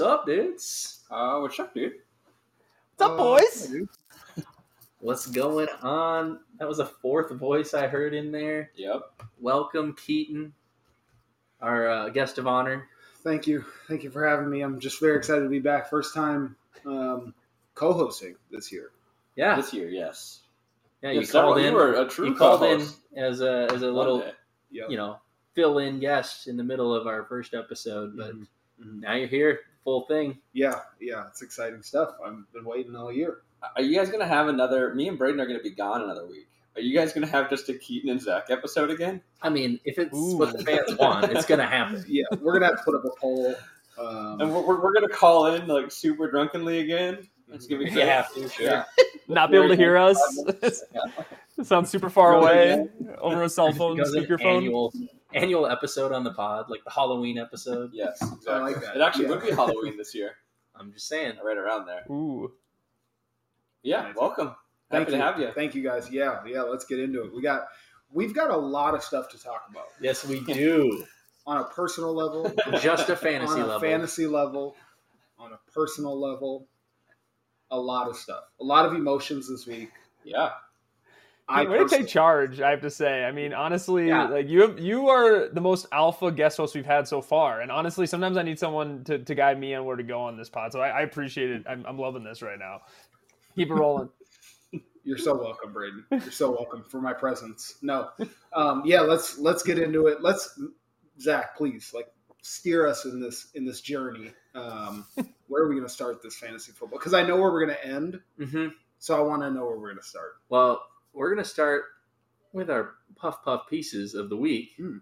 what's up, dudes? Uh, what's up, dude? What's up, boys? What's going on? That was a fourth voice I heard in there. Yep. Welcome, Keaton, our uh, guest of honor. Thank you. Thank you for having me. I'm just very excited to be back. First time um, co-hosting this year. Yeah, This year, yes. yeah. You Yes, called in. you were a true you called in co-host. as a as a One little. Yep. you know fill-in guest in the middle of our first episode, but Mhm. Mhm. now you're here, full thing. Yeah, yeah, it's exciting stuff. I've been waiting all year. Are you guys gonna have another? Me and Braden are gonna be gone another week. Are you guys gonna have just a Keaton and Zack episode again? I mean, if it's Ooh. what the fans want, it's gonna happen. Yeah, we're gonna have to put up a poll. Um, And we're, we're, we're gonna call in like super drunkenly again. It's gonna be great. you have to, sure. Yeah. not be able to hear us. it sounds super far away over a cell phone Because an speakerphone. Annual annual episode on the pod, like the Halloween episode. Yes, exactly. I like that. It actually Yeah. would be Halloween this year, I'm just saying. right around there. Ooh, Yeah, Nice. welcome. thank Happy you. to have you. Thank you guys. Yeah, yeah. Let's get into it. We got we've got a lot of stuff to talk about Yes, we do. on a personal level, Just a fantasy on a level. fantasy level, on a personal level. A lot of stuff. A lot of emotions this week. Yeah, I way to personally- take charge. I have to say. I mean, honestly, Yeah. like you, have, you are the most alpha guest host we've had so far. And honestly, sometimes I need someone to, to guide me on where to go on this pod. So I, I appreciate it. I'm, I'm loving this right now. Keep it rolling. You're so welcome, Braden. You're so welcome for my presence. No, um, yeah, let's let's get into it. Let's Zack, please, like steer us in this in this journey. Um, where are we going to start this fantasy football? Because I know where we're going to end, hmm so I want to know where we're going to start. Well, we're gonna start with our puff puff pieces of the week, Hmm.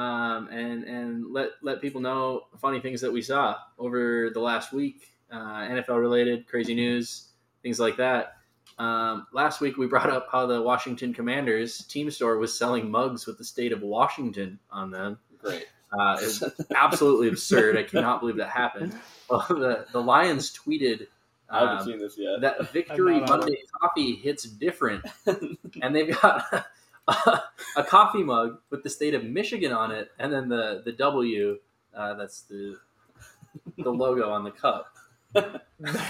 um, and and let let people know funny things that we saw over the last week, uh, NFL related, crazy news, things like that. Um, last week we brought up how the Washington Commanders team store was selling mugs with the state of Washington on them. great. Uh, it's absolutely absurd. I cannot believe that happened. Well, the the Lions tweeted. I haven't um, seen this yet. that Victory I'm on Monday coffee hits different, and they've got a, a coffee mug with the state of Michigan on it, and then the the W. Uh, that's the the logo on the cup. That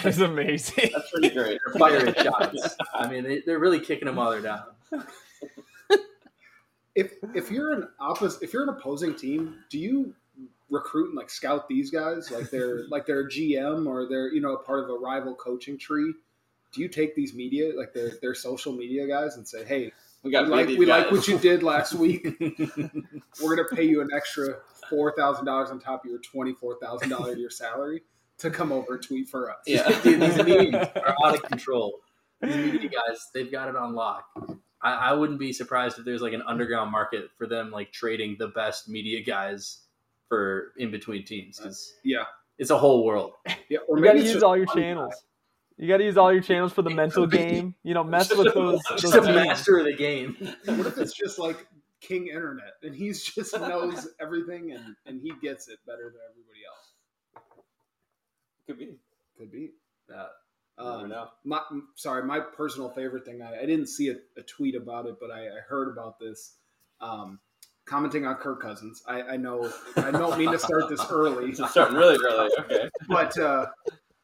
is amazing. That's pretty great. They're firing shots. I mean, they, they're really kicking them while they're down. If if you're an opposite, if you're an opposing team, do you recruit and like scout these guys like they're like they're a GM or they're you know a part of a rival coaching tree? Do you take these media like their their social media guys and say, hey, We we got like these we like what you did last week. We're gonna pay you an extra four thousand dollars on top of your twenty four thousand dollar year salary to come over and tweet for us. Yeah. Dude, these meetings are out of control. These media guys, they've got it on lock. I, I wouldn't be surprised if there's like an underground market for them, like trading the best media guys for in between teams because Yeah. it's a whole world. Yeah, or You got to use all your one channels. You got to use all your channels for the mental game. You know, mess with those. Just those a master of the game. What if it's just like King Internet and he's just knows everything and, and he gets it better than everybody else? Could be. Could be. Uh, Um, know. my sorry, my personal favorite thing. I, I didn't see a, a tweet about it, but I, I heard about this. Um, commenting on Kirk Cousins. I, I know I don't mean to start this early, starting really early. Okay. but uh,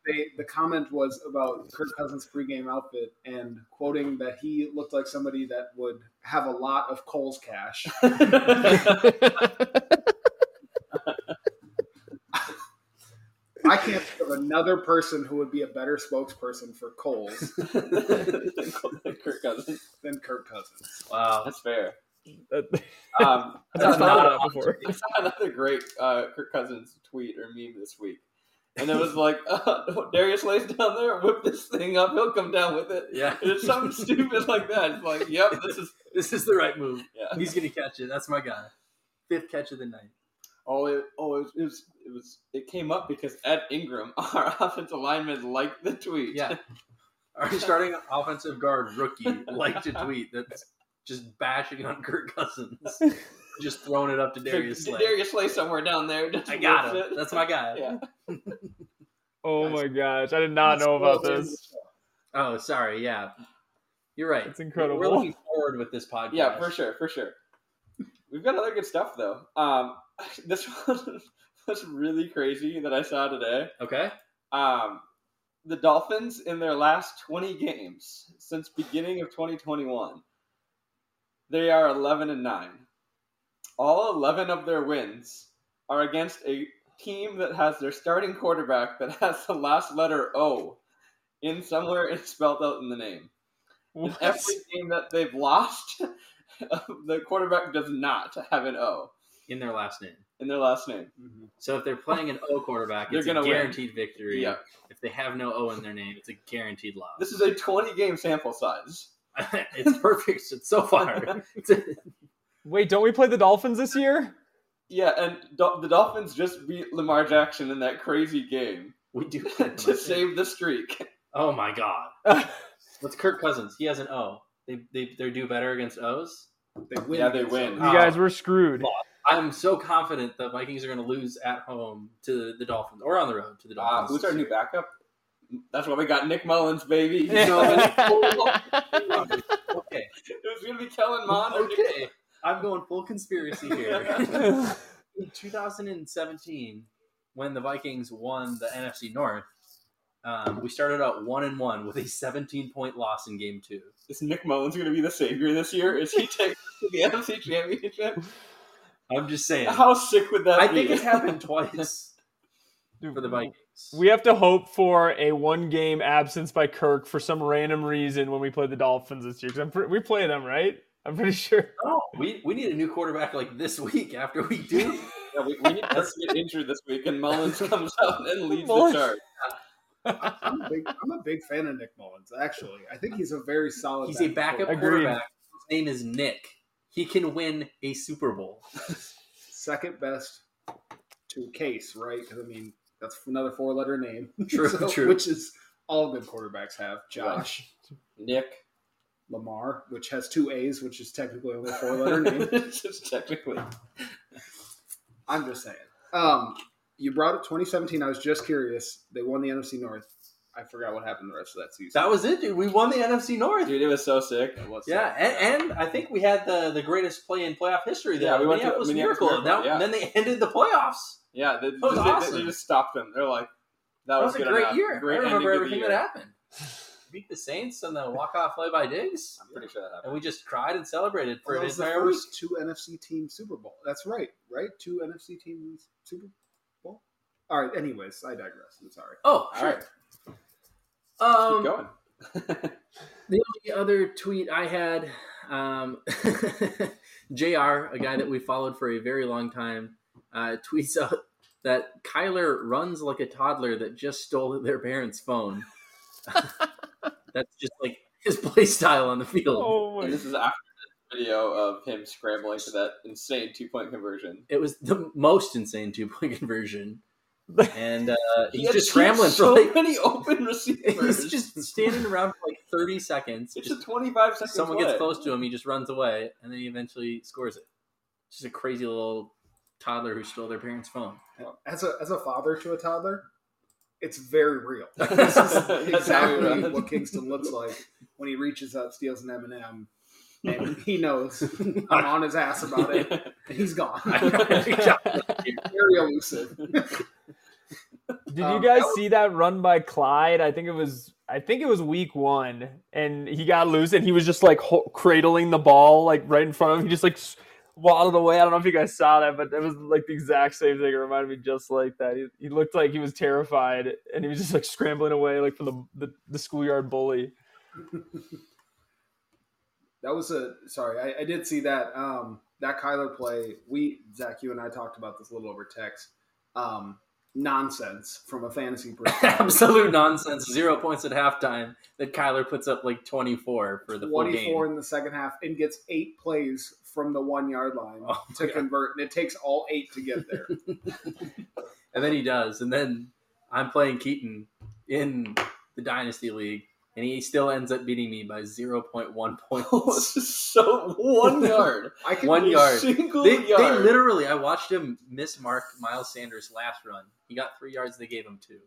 they, the comment was about Kirk Cousins' pregame outfit and quoting that he looked like somebody that would have a lot of Kohl's cash. I can't think of another person who would be a better spokesperson for Kohl's Kirk Cousins. than Kirk Cousins. wow. That's fair. That- Um, I've I not saw thought another- of that before. I saw another great uh, Kirk Cousins tweet or meme this week. And it was like, uh, Darius Slay's down there, whip this thing up, he'll come down with it. Yeah. And it's something stupid like that. It's like, yep, this is. This is the right move. Yeah. He's gonna catch it. That's my guy. Fifth catch of the night. Oh, it, oh, it was, it was, it was, it came up because Ed Ingram, our offensive lineman, liked the tweet. Yeah. Our starting offensive guard rookie liked a tweet that's just bashing on Kirk Cousins. just throwing it up to Darius Slay. Darius Slay somewhere down there. I got him. it. That's my guy. Yeah. oh my gosh, I did not know about this. Oh, sorry. Yeah, you're right. It's incredible. We're looking forward with this podcast. Yeah, for sure, for sure. We've got other good stuff though. Um, this one, was really crazy that I saw today. Okay. Um, the Dolphins in their last 20 games since beginning of 2021, they are 11 and 9. All 11 of their wins are against a team that has their starting quarterback that has the last letter O in somewhere it's spelled out in the name. Every game that they've lost, the quarterback does not have an O In their last name. in their last name. Mhm. So if they're playing an O quarterback, They're it's a gonna win. guaranteed victory. Yeah. If they have no O in their name, it's a guaranteed loss. This is a 20 game sample size. it's perfect so far. Wait, don't we play the Dolphins this year? Yeah, and Dol- the Dolphins just beat Lamar Jackson in that crazy game we do to save the streak. Oh my god. What's Kirk Cousins? He has an O. They they they do better against O's. They win. Yeah, they win. You guys were screwed. I'm so confident the Vikings are going to lose at home to the Dolphins or on the road to the Uh, Dolphins. who's our new backup? That's why we got Nick Mullens, baby. He's Yeah. going- okay. it was going to be Kellen Mond. Okay. I'm going full conspiracy here. in 2017, when the Vikings won the NFC North, um, we started out one and one with a 17 point loss in Game Two. Is Nick Mullens going to be the savior this year? Is he taking the NFC Championship? I'm just saying. How sick would that I be? think it's happened twice for the Vikings. We have to hope for a one game absence by Kirk for some random reason when we play the Dolphins this year. Because pre- we play them, right? I'm pretty sure. No, we, we need a new quarterback like this week after we do. Yeah, we, we need Kirk to get injured this week, and Mullens comes out and leads Mullens. the charge. I'm a big. I'm a big fan of Nick Mullens. Actually, I think he's a very solid. He's a backup Agreed. quarterback. His name is Nick. He can win a Super Bowl. second best to Case, right? Because I mean, that's another four-letter name. True, true. Which is all good quarterbacks have. Josh, Nick. Lamar, which has two A's, which is technically only a four-letter name. just technically. I'm just saying. Um, you brought up 2017. I was just curious. They won the NFC North. I forgot what happened the rest of that season. That was it, dude. We won the NFC North. Dude, it was so sick. It was Yeah, and, and I think we had the, the greatest play in playoff history. There. Yeah, we went to Minneapolis Minneapolis Miracle. Miracle, Now- yeah. Then they ended the playoffs. Yeah, they, was they- they- awesome. they just stopped them. They're like, that, That was, a good great enough. year. Great I remember ending to the everything that happened. Beat the Saints on the walk off play by Diggs, I'm pretty sure that happened. and we just cried and celebrated for Well, that an was the entire week. first two NFC team Super Bowl. That's right, right? Two NFC teams Super Bowl. All right. Anyways, I digress. I'm sorry. Oh, All sure. right, Um, keep going. The only other tweet I had, um, Jr., a guy that we followed for a very long time, uh, tweets out that Kyler runs like a toddler that just stole their parents' phone. That's just like his play style on the field. Oh my this is after the video of him scrambling for that insane two point conversion. It was the most insane two point conversion, and uh, he's had just two- scrambling so for like many open receivers. he's just standing around for like thirty seconds. it's Just- a 25 second someone play. gets close to him, he just runs away, and then he eventually scores it. Just a crazy little toddler who stole their parents' phone. As a as a father to a toddler, it's very real. This how is he exactly runs. what Kingston looks like when he reaches out, steals an M and m and he knows I'm on his ass about it, and he's gone. very elusive. Did Um, you guys that was- see that run by Clyde? I think it was I think it was week one, and he got loose, and he was just like ho- cradling the ball like right in front of him. He just like waddled away. I don't know if you guys saw that, but it was like the exact same thing. It reminded me just like that. He, he looked like he was terrified, and he was just like scrambling away like from the the, the schoolyard bully. That was a sorry. I, I did see that. Um, that Kyler play. We Zack, you and I talked about this a little over text. Um, nonsense from a fantasy perspective. Absolute nonsense. Zero points at halftime. That Kyler puts up like twenty four for the full game. 24 in the second half and gets eight plays from the one yard line Oh to God. convert, and it takes all eight to get there. And then he does. And then I'm playing Keaton in the Dynasty League, and he still ends up beating me by 0.1 points. so one yard. I can One yard. Single They, they yard. literally, I watched him miss Mark Miles Sanders' last run. He got three yards, they gave him two.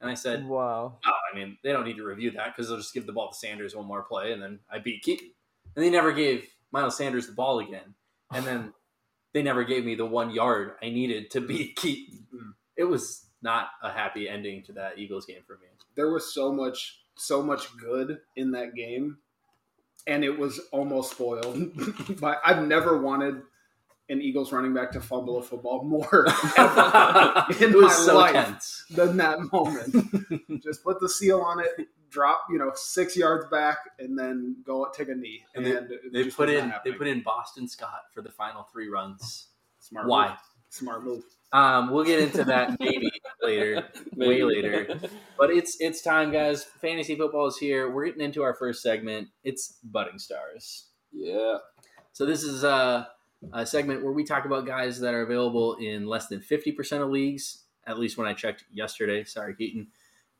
And I said, Wow. oh, I mean, they don't need to review that because they'll just give the ball to Sanders one more play, and then I beat Keaton. And they never gave Miles Sanders the ball again. And then they never gave me the one yard I needed to beat Keaton. Mm. it was not a happy ending to that Eagles game for me. There was so much, so much good in that game, and it was almost spoiled. but I've never wanted an Eagles running back to fumble a football more in my so life tense. than that moment. Just put the seal on it, drop, you know, six yards back, and then go take a knee. And And, they- They put was not in they put in Boston Scott for the final three runs. smart. Why? Move. Smart move. Um, we'll get into that maybe later, way later. But it's it's time, guys. Fantasy football is here. We're getting into our first segment. It's budding stars. Yeah. So this is a, a segment where we talk about guys that are available in less than fifty percent of leagues. At least when I checked yesterday. Sorry, Keaton.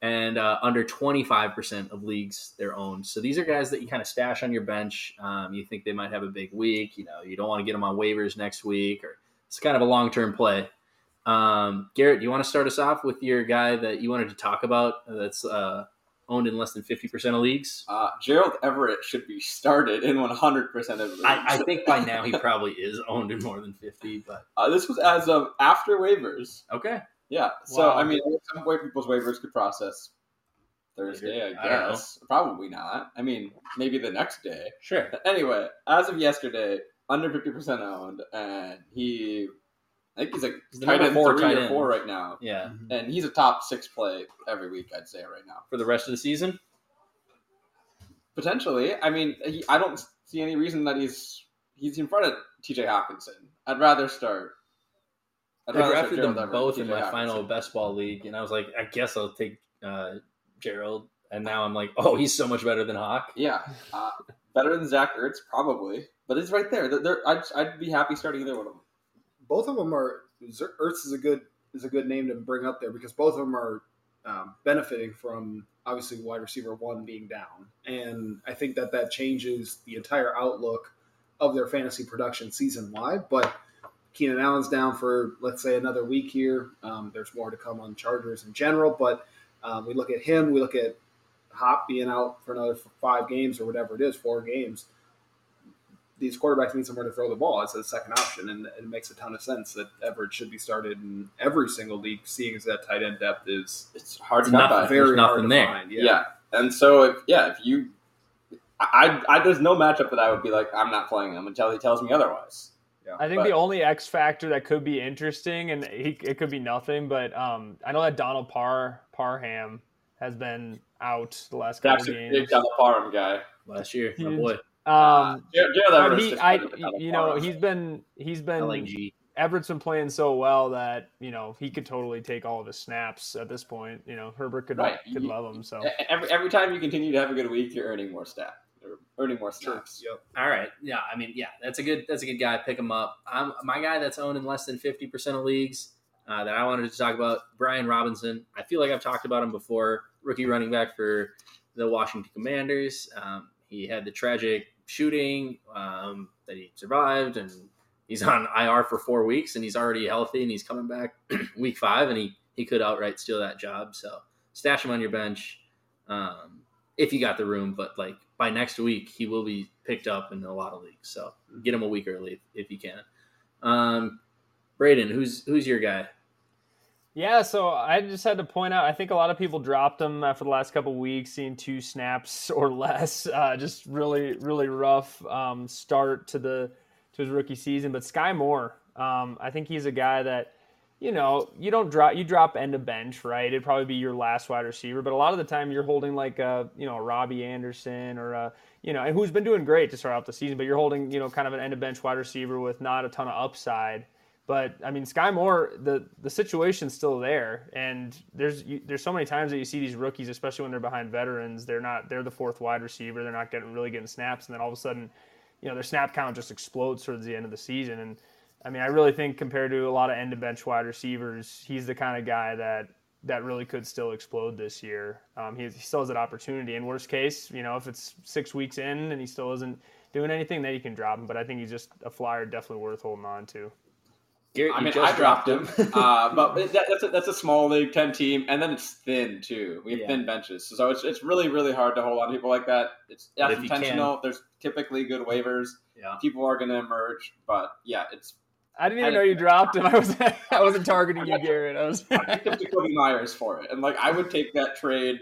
And uh, under twenty five percent of leagues they're owned. So these are guys that you kind of stash on your bench. Um, you think they might have a big week. You know, you don't want to get them on waivers next week, or it's kind of a long term play. Um, Garrett, do you want to start us off with your guy that you wanted to talk about that's uh, owned in less than 50% of leagues? Uh, Gerald Everett should be started in 100% of leagues. I, I think by now he probably is owned in more than 50, but uh, this was as of after waivers. okay. Yeah. So, Wow. I mean, some way people's waivers could process Thursday, I I guess. Probably not. I mean, maybe the next day. Sure. But anyway, as of yesterday, under 50% owned, and he, I think he's like He's the tight number end four three tight or end. four right now. Yeah. And he's a top six play every week, I'd say, right now. For the rest of the season? Potentially. I mean, he, I don't see any reason that he's he's in front of TJ Hockenson. I'd rather start. I'd I rather start drafted them Everett both in TJ my final Hawkinson. best ball league, and I was like, I guess I'll take uh, Gerald. And now I'm like, oh, he's so much better than Hawk. Yeah, uh, better than Zach Ertz probably, but it's right there. They're, they're, I'd, I'd be happy starting either one of them. Both of them are Ertz is a good is a good name to bring up there because both of them are um, benefiting from obviously wide receiver one being down, and I think that that changes the entire outlook of their fantasy production season wide. But Keenan Allen's down for let's say another week here. Um, there's more to come on Chargers in general, but um, we look at him, we look at Hop being out for another five games or whatever it is, four games these quarterbacks need somewhere to throw the ball. It's a second option, and it makes a ton of sense that Everett should be started in every single league, seeing as that tight end depth is It's hard to It's come not by. There's very nothing hard to there. find. Yeah. Yeah. and so if yeah, if you, I, I, I there's no matchup that I would be like I'm not playing him until he tells me otherwise. Yeah, I think But- the only X factor that could be interesting, and he, it could be nothing, but um, I know that Donald Parr Parham has been out the last couple That's a games. big Donald Parham guy. Last year, my boy. Uh, Um, Gerald Gerald but he, just I, better than Donald you know, he's been he's been LNG. Everett's been playing so well that you know he could totally take all of his snaps at this point. You know, Herbert could Right. could You- love him. So every every time you continue to have a good week, you're earning more stat, or earning more Sure. snaps. Yep. All right. Yeah. I mean, yeah, that's a good that's a good guy. Pick him up. Um, my guy that's owned in less than fifty percent of leagues uh, that I wanted to talk about, Brian Robinson. I feel like I've talked about him before. Rookie running back for the Washington Commanders. Um, he had the tragic shooting um, that he survived, and he's on IR for four weeks, and he's already healthy, and he's coming back week five, and he he could outright steal that job. So stash him on your bench. Um, if you got the room, but like by next week, he will be picked up in a lot of leagues. So get him a week early if you can. Um, Braden, who's who's your guy? Yeah, so I just had to point out. I think a lot of people dropped him after the last couple weeks, seeing two snaps or less. Uh, just really, really rough um, start to the to his rookie season. But Skyy Moore, um, I think he's a guy that you know you don't drop you drop end of bench, right? It'd probably be your last wide receiver, but a lot of the time you're holding like a you know a Robbie Anderson or a you know and who's been doing great to start out the season, but you're holding you know kind of an end of bench wide receiver with not a ton of upside. But I mean, Skyy Moore, the the situation's still there, and there's you, there's so many times that you see these rookies, especially when they're behind veterans, they're not they're the fourth wide receiver, they're not getting really getting snaps, and then all of a sudden, you know, their snap count just explodes towards the end of the season. And I mean, I really think compared to a lot of end of bench wide receivers, he's the kind of guy that that really could still explode this year. Um, he, he still has that opportunity. In worst case, you know, if it's six weeks in and he still isn't doing anything, then you can drop him. But I think he's just a flyer, definitely worth holding on to. Garrett, I mean, I dropped him, him. uh, but that, that's a, that's a small league, ten team, and then it's thin too. We have Yeah. thin benches, so it's it's really really hard to hold on to people like that. It's that's can- intentional. There's typically good waivers. yeah. People are going to emerge, but yeah, it's I didn't even know you dropped him. I was I wasn't targeting you, Garrett. I was. I picked up Jakobi Meyers for it, and like I would take that trade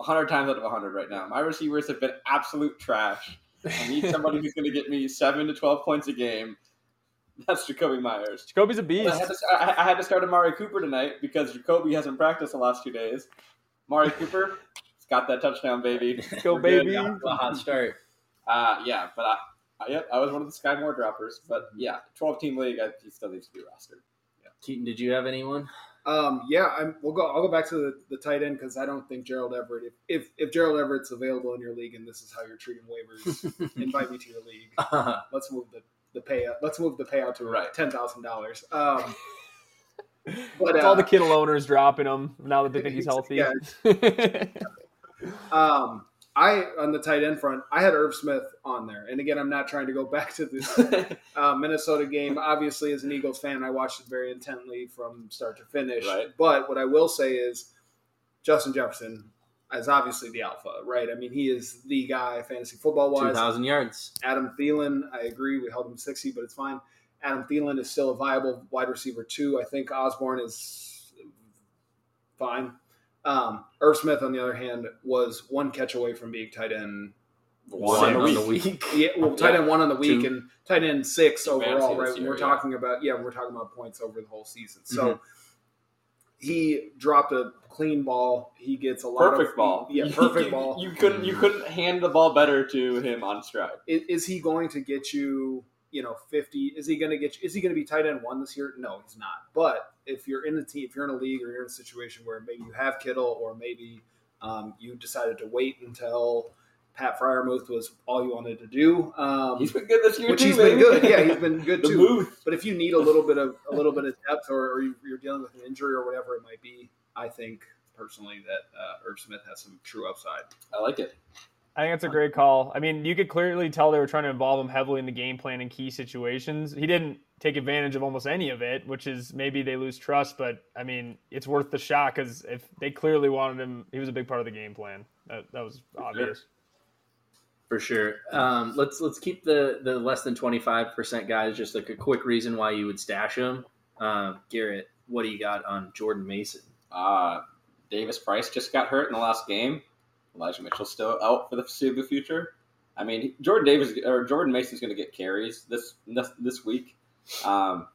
hundred times out of hundred right now. My receivers have been absolute trash. I need somebody who's going to get me seven to twelve points a game. That's Jakobi Meyers. Jakobi's a beast. I had, to, I, I had to start Amari Cooper tonight because Jakobi hasn't practiced the last two days. Amari Cooper, he's got that touchdown, baby. Go, We're good. baby. a hot start. Uh, yeah, but I, I, yep, I was one of the Skyy Moore droppers. But yeah, 12 team league, I, he still needs to be rostered. Keaton, did you have anyone? Um, yeah, I'm, we'll go. I'll go back to the, the tight end because I don't think Gerald Everett. If, if if Gerald Everett's available in your league and this is how you're treating waivers, invite me to your league. Let's move the the payout. Let's move the payout to Right. ten thousand dollars. Um, but uh, all the Kittle owners dropping him now that they think he's healthy. Yeah. um, I on the tight end front, I had Irv Smith on there, and again, I'm not trying to go back to this uh, Minnesota game. Obviously, as an Eagles fan, I watched it very intently from start to finish. Right. But what I will say is, Justin Jefferson is obviously the alpha, right? I mean, he is the guy fantasy football wise. thousand yards. Adam Thielen, I agree, we held him 60, but it's fine. Adam Thielen is still a viable wide receiver too. I think Osborn is fine. Um, Irv Smith, on the other hand, was one catch away from being tight end One on the week. yeah, well, tight end one on the week Two. and tight end six overall, right? year, we're yeah. talking about yeah, we're talking about points over the whole season. So Mhm. He dropped a clean ball. He gets a lot Perfect of ball. Yeah, perfect ball. You couldn't you couldn't hand the ball better to him on stride. is, is he going to get you you know 50 is he going to get you, is he going to be tight end one this year no he's not but if you're in a team if you're in a league or you're in a situation where maybe you have kittle or maybe um, you decided to wait until pat Freiermuth was all you wanted to do um, He's been good this year which too. he's been good yeah he's been good too booth. but if you need a little bit of a little bit of depth or, or you- you're dealing with an injury or whatever it might be i think personally that uh, Irv Smith has some true upside I like it. I think that's a great call. I mean, you could clearly tell they were trying to involve him heavily in the game plan in key situations. He didn't take advantage of almost any of it, which is maybe they lose trust. But I mean, it's worth the shot because if they clearly wanted him, he was a big part of the game plan. That, that was obvious. For sure. Um, let's let's keep the the less than twenty five percent guys. Just like a quick reason why you would stash them. Um, Garrett, what do you got on Jordan Mason? Uh, Davis Price just got hurt in the last game. Elijah Mitchell's still out for the foreseeable future. I mean, Jordan Davis or Jordan Mason's going to get carries this this, this week. Um,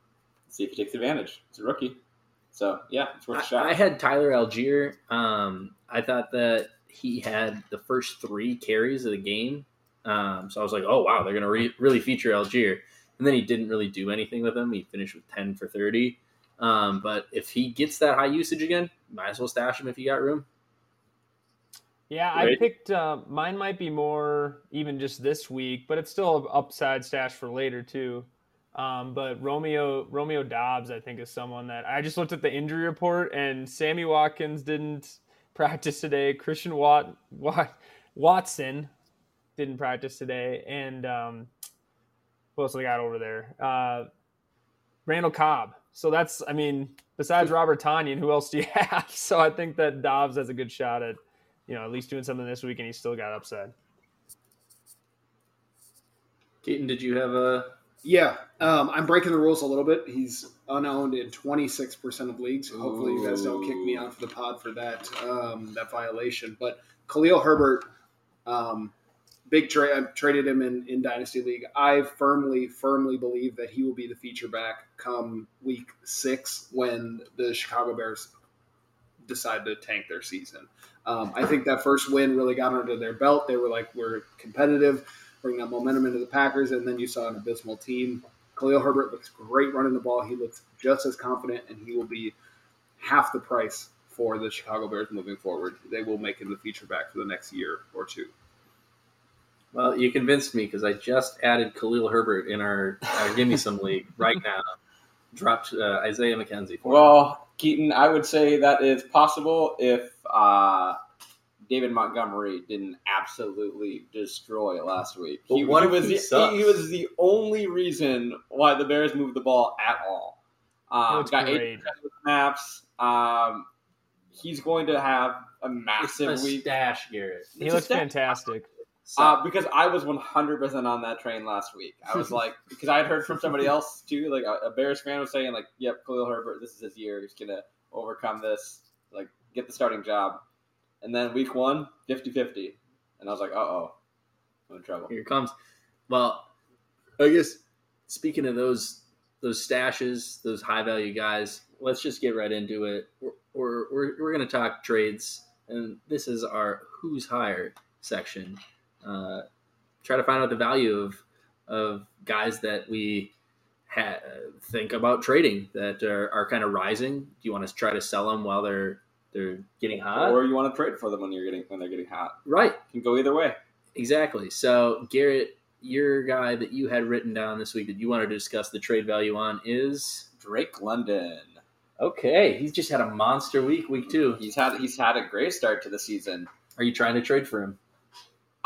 see if he takes advantage. He's a rookie, so yeah, it's worth a shot. I, I had Tyler Allgeier. Um, I thought that he had the first three carries of the game. Um, so I was like, oh wow, they're gonna re- really feature Allgeier. And then he didn't really do anything with him. He finished with ten for thirty. Um, but if he gets that high usage again, might as well stash him if you got room. Yeah, I picked uh, mine. Might be more even just this week, but it's still an upside stash for later too. Um, but Romeo Romeo Doubs, I think, is someone that I just looked at the injury report, and Sammy Watkins didn't practice today. Christian Watt, Watt Watson didn't practice today, and um, what else they got over there? Uh, Randall Cobb. So that's, I mean, besides Robert Tonyan, who else do you have? So I think that Doubs has a good shot at you know, at least doing something this week, and he's still got upside. Keaton, did you have a? Yeah, um, I'm breaking the rules a little bit. He's unowned in 26% of leagues. Hopefully, you guys don't kick me off the pod for that um, that violation. But Khalil Herbert, um, big trade. I traded him in, in Dynasty League. I firmly, firmly believe that he will be the feature back come week six when the Chicago Bears decide to tank their season. Um, I think that first win really got under their belt. They were like, we're competitive bring that momentum into the Packers, and then you saw an abysmal team. Khalil Herbert looks great running the ball. He looks just as confident, and he will be half the price for the Chicago Bears moving forward. They will make him the feature back for the next year or two. Well, you convinced me because I just added Khalil Herbert in our, our Give Me Some League right now. Dropped uh, Isaiah McKenzie. For him. Well, Keaton, I would say that is possible if uh, David Montgomery didn't absolutely destroy last week. But what if was he the, sucks? he was the only reason why the Bears moved the ball at all. Um, looks got eight snaps. Um, he's going to have a It's massive a week. stash, Garrett. He It's a looks stat. fantastic. So, Uh, because I was 100% on that train last week. I was like, because I had heard from somebody else too, like a, a Bears fan was saying, like, yep, Khalil Herbert, this is his year. He's going to overcome this, like, get the starting job. And then week one, 50 50. And I was like, uh oh, I'm in trouble. here it comes. Well, I guess speaking of those those stashes, those high value guys, let's just get right into it. We're we're, we're, we're going to talk trades, and this is our who's higher section. Uh, try to find out the value of of guys that we ha- think about trading that are, are kind of rising. Do you want to try to sell them while they're they're getting hot? Or you want to trade for them when you're getting when they're getting hot. right. can go either way. Exactly. So, Garrett, your guy that you had written down this week that you wanted to discuss the trade value on is Drake London. okay. He's just had a monster week, week two. He's had he's had a great start to the season. Are you trying to trade for him?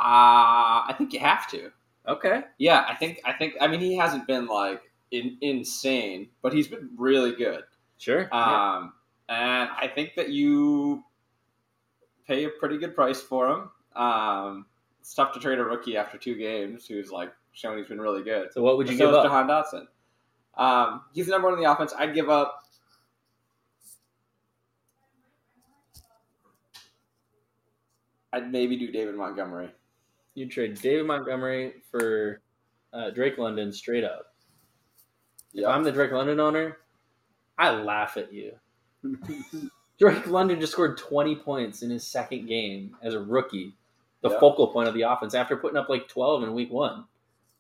Uh, I think you have to. Okay. Yeah, I think I think I mean he hasn't been like in, insane, but he's been really good. Sure. Yeah. Um, and I think that you pay a pretty good price for him. Um, it's tough to trade a rookie after two games who's like shown he's been really good. So, what would you so give up? Jahan Dotson. Um, he's the number one in the offense. I'd give up. I'd maybe do David Montgomery. You trade David Montgomery for uh, Drake London straight up. If I'm the Drake London owner, I laugh at you. Drake London just scored 20 points in his second game as a rookie, the Yeah. focal point of the offense after putting up like 12 in week one.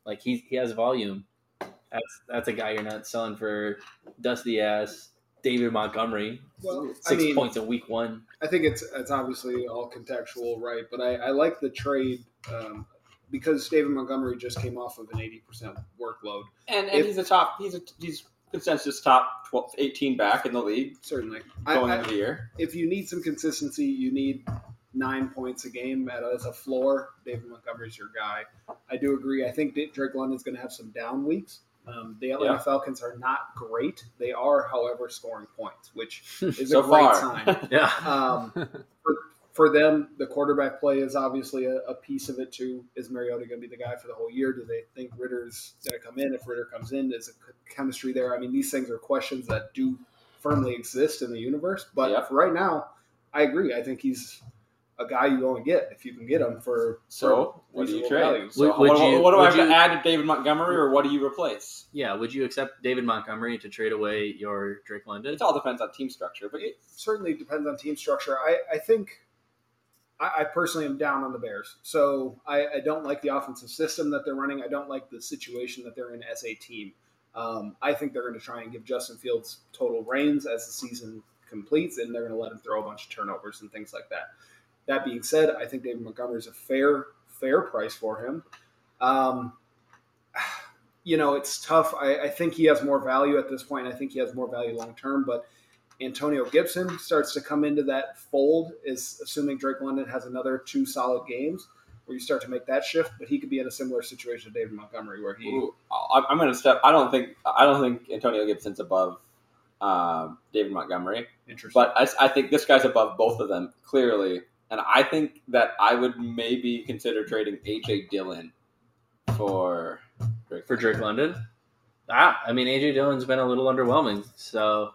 Like he he has volume. That's that's a guy you're not selling for dusty ass David Montgomery. Well, I Six mean, points in week one. I think it's it's obviously all contextual, right? But I, I like the trade um, because David Montgomery just came off of an eighty percent workload. And, and If- he's a top. He's a he's consensus top 12, 18 back in the league Certainly, going I, into the year. if you need some consistency, you need nine points a game at, as a floor. David Montgomery's your guy. I do agree. I think Drake London's going to have some down weeks. Um, the Atlanta Yeah. Falcons are not great. They are, however, scoring points, which is So a great far, sign. Yeah. Um, for, for them, the quarterback play is obviously a, a piece of it too. Is Mariota going to be the guy for the whole year? Do they think Ridder's going to come in? If Ritter comes in, is the chemistry there? I mean, these things are questions that do firmly exist in the universe. But right now, I agree. I think he's a guy you go and get if you can get him for so for what do you trade? So Would- would what, you- what do I would have to add to David Montgomery, or what do you replace? Yeah. Would you accept David Montgomery to trade away your Drake London? It all depends on team structure, but It certainly depends on team structure. I, I think I, I personally am down on the Bears. So I, I don't like the offensive system that they're running. I don't like the situation that they're in as a team. Um, I think they're going to try and give Justin Fields total reins as the season completes, and they're going to let him throw a bunch of turnovers and things like that. That being said, I think David Montgomery is a fair fair price for him. Um, you know, it's tough. I, I think he has more value at this point. I think he has more value long term, but Antonio Gibson starts to come into that fold, is assuming Drake London has another two solid games where you start to make that shift. But he could be in a similar situation to David Montgomery, where he Ooh, I'm going to step. I don't think I don't think Antonio Gibson's above um, David Montgomery, interesting. but I, I think this guy's above both of them clearly. And I think that I would maybe consider trading AJ Dillon for Drake for Drake London. Ah, I mean AJ Dillon's been a little underwhelming. So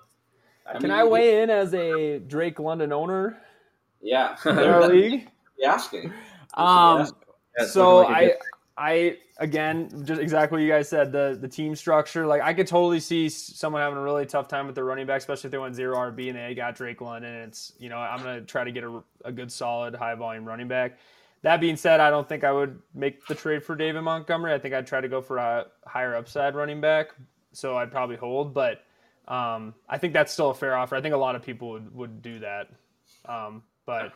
I Can mean, I weigh in as a Drake London owner Yeah, in our league? Be asking. Um, that's so looking like a I, good- I again, just exactly what you guys said. The the team structure, like I could totally see someone having a really tough time with their running back, especially if they went zero RB and they got Drake London. And it's you know I'm gonna try to get a, a good solid high volume running back. That being said, I don't think I would make the trade for David Montgomery. I think I'd try to go for a higher upside running back. So I'd probably hold, but um, I think that's still a fair offer. I think a lot of people would, would do that. Um, but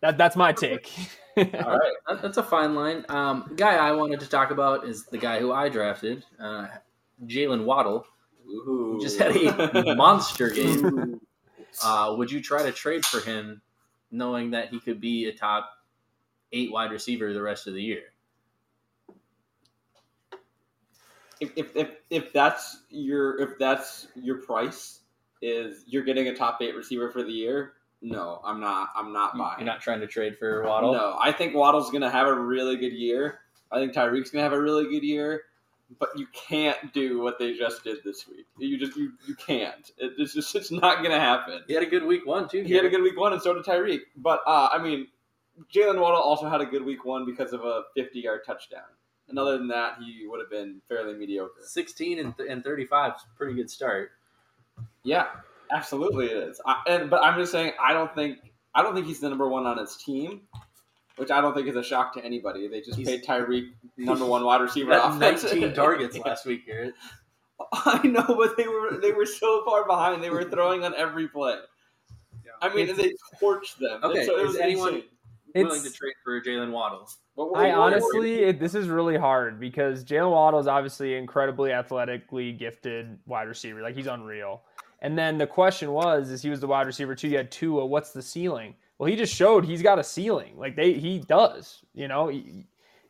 that that's my take. All right. That- That's a fine line. Um, the guy I wanted to talk about is the guy who I drafted, uh, Jalen Waddle. Ooh. Just had a monster game. Uh, would you try to trade for him, knowing that he could be a top eight wide receiver the rest of the year? if, if, if, if that's your if that's your price is you're getting a top eight receiver for the year No, I'm not. I'm not buying. You're not trying to trade for Waddle. No, I think Waddle's going to have a really good year. I think Tyreek's going to have a really good year. But you can't do what they just did this week. You just you, you can't. It, it's just it's not going to happen. He had a good week one too. He had a good week one, and so did Tyreek. But uh, I mean, Jalen Waddle also had a good week one because of a 50 yard touchdown. And other than that, he would have been fairly mediocre. 16 and, th- and 35 is a pretty good start. Yeah, absolutely it is. I, and but I'm just saying, I don't think I don't think he's the number one on his team, which I don't think is a shock to anybody. They just He's- paid Tyreek number one wide receiver. got offense. 19 targets Yeah. last week, Garrett. I know, but they were they were so far behind. They were throwing on every play. Yeah. I mean, It's- they torched them. Okay, so it is was anyone- insane. Willing It's- to trade for Jalen Waddle. But I what- what- honestly, it, this is really hard because Jalen Waddle is obviously incredibly athletically gifted wide receiver. Like he's unreal. And then the question was, is he was the wide receiver too? You had Tua. What's the ceiling? Well, he just showed he's got a ceiling. Like they, he does. You know, he,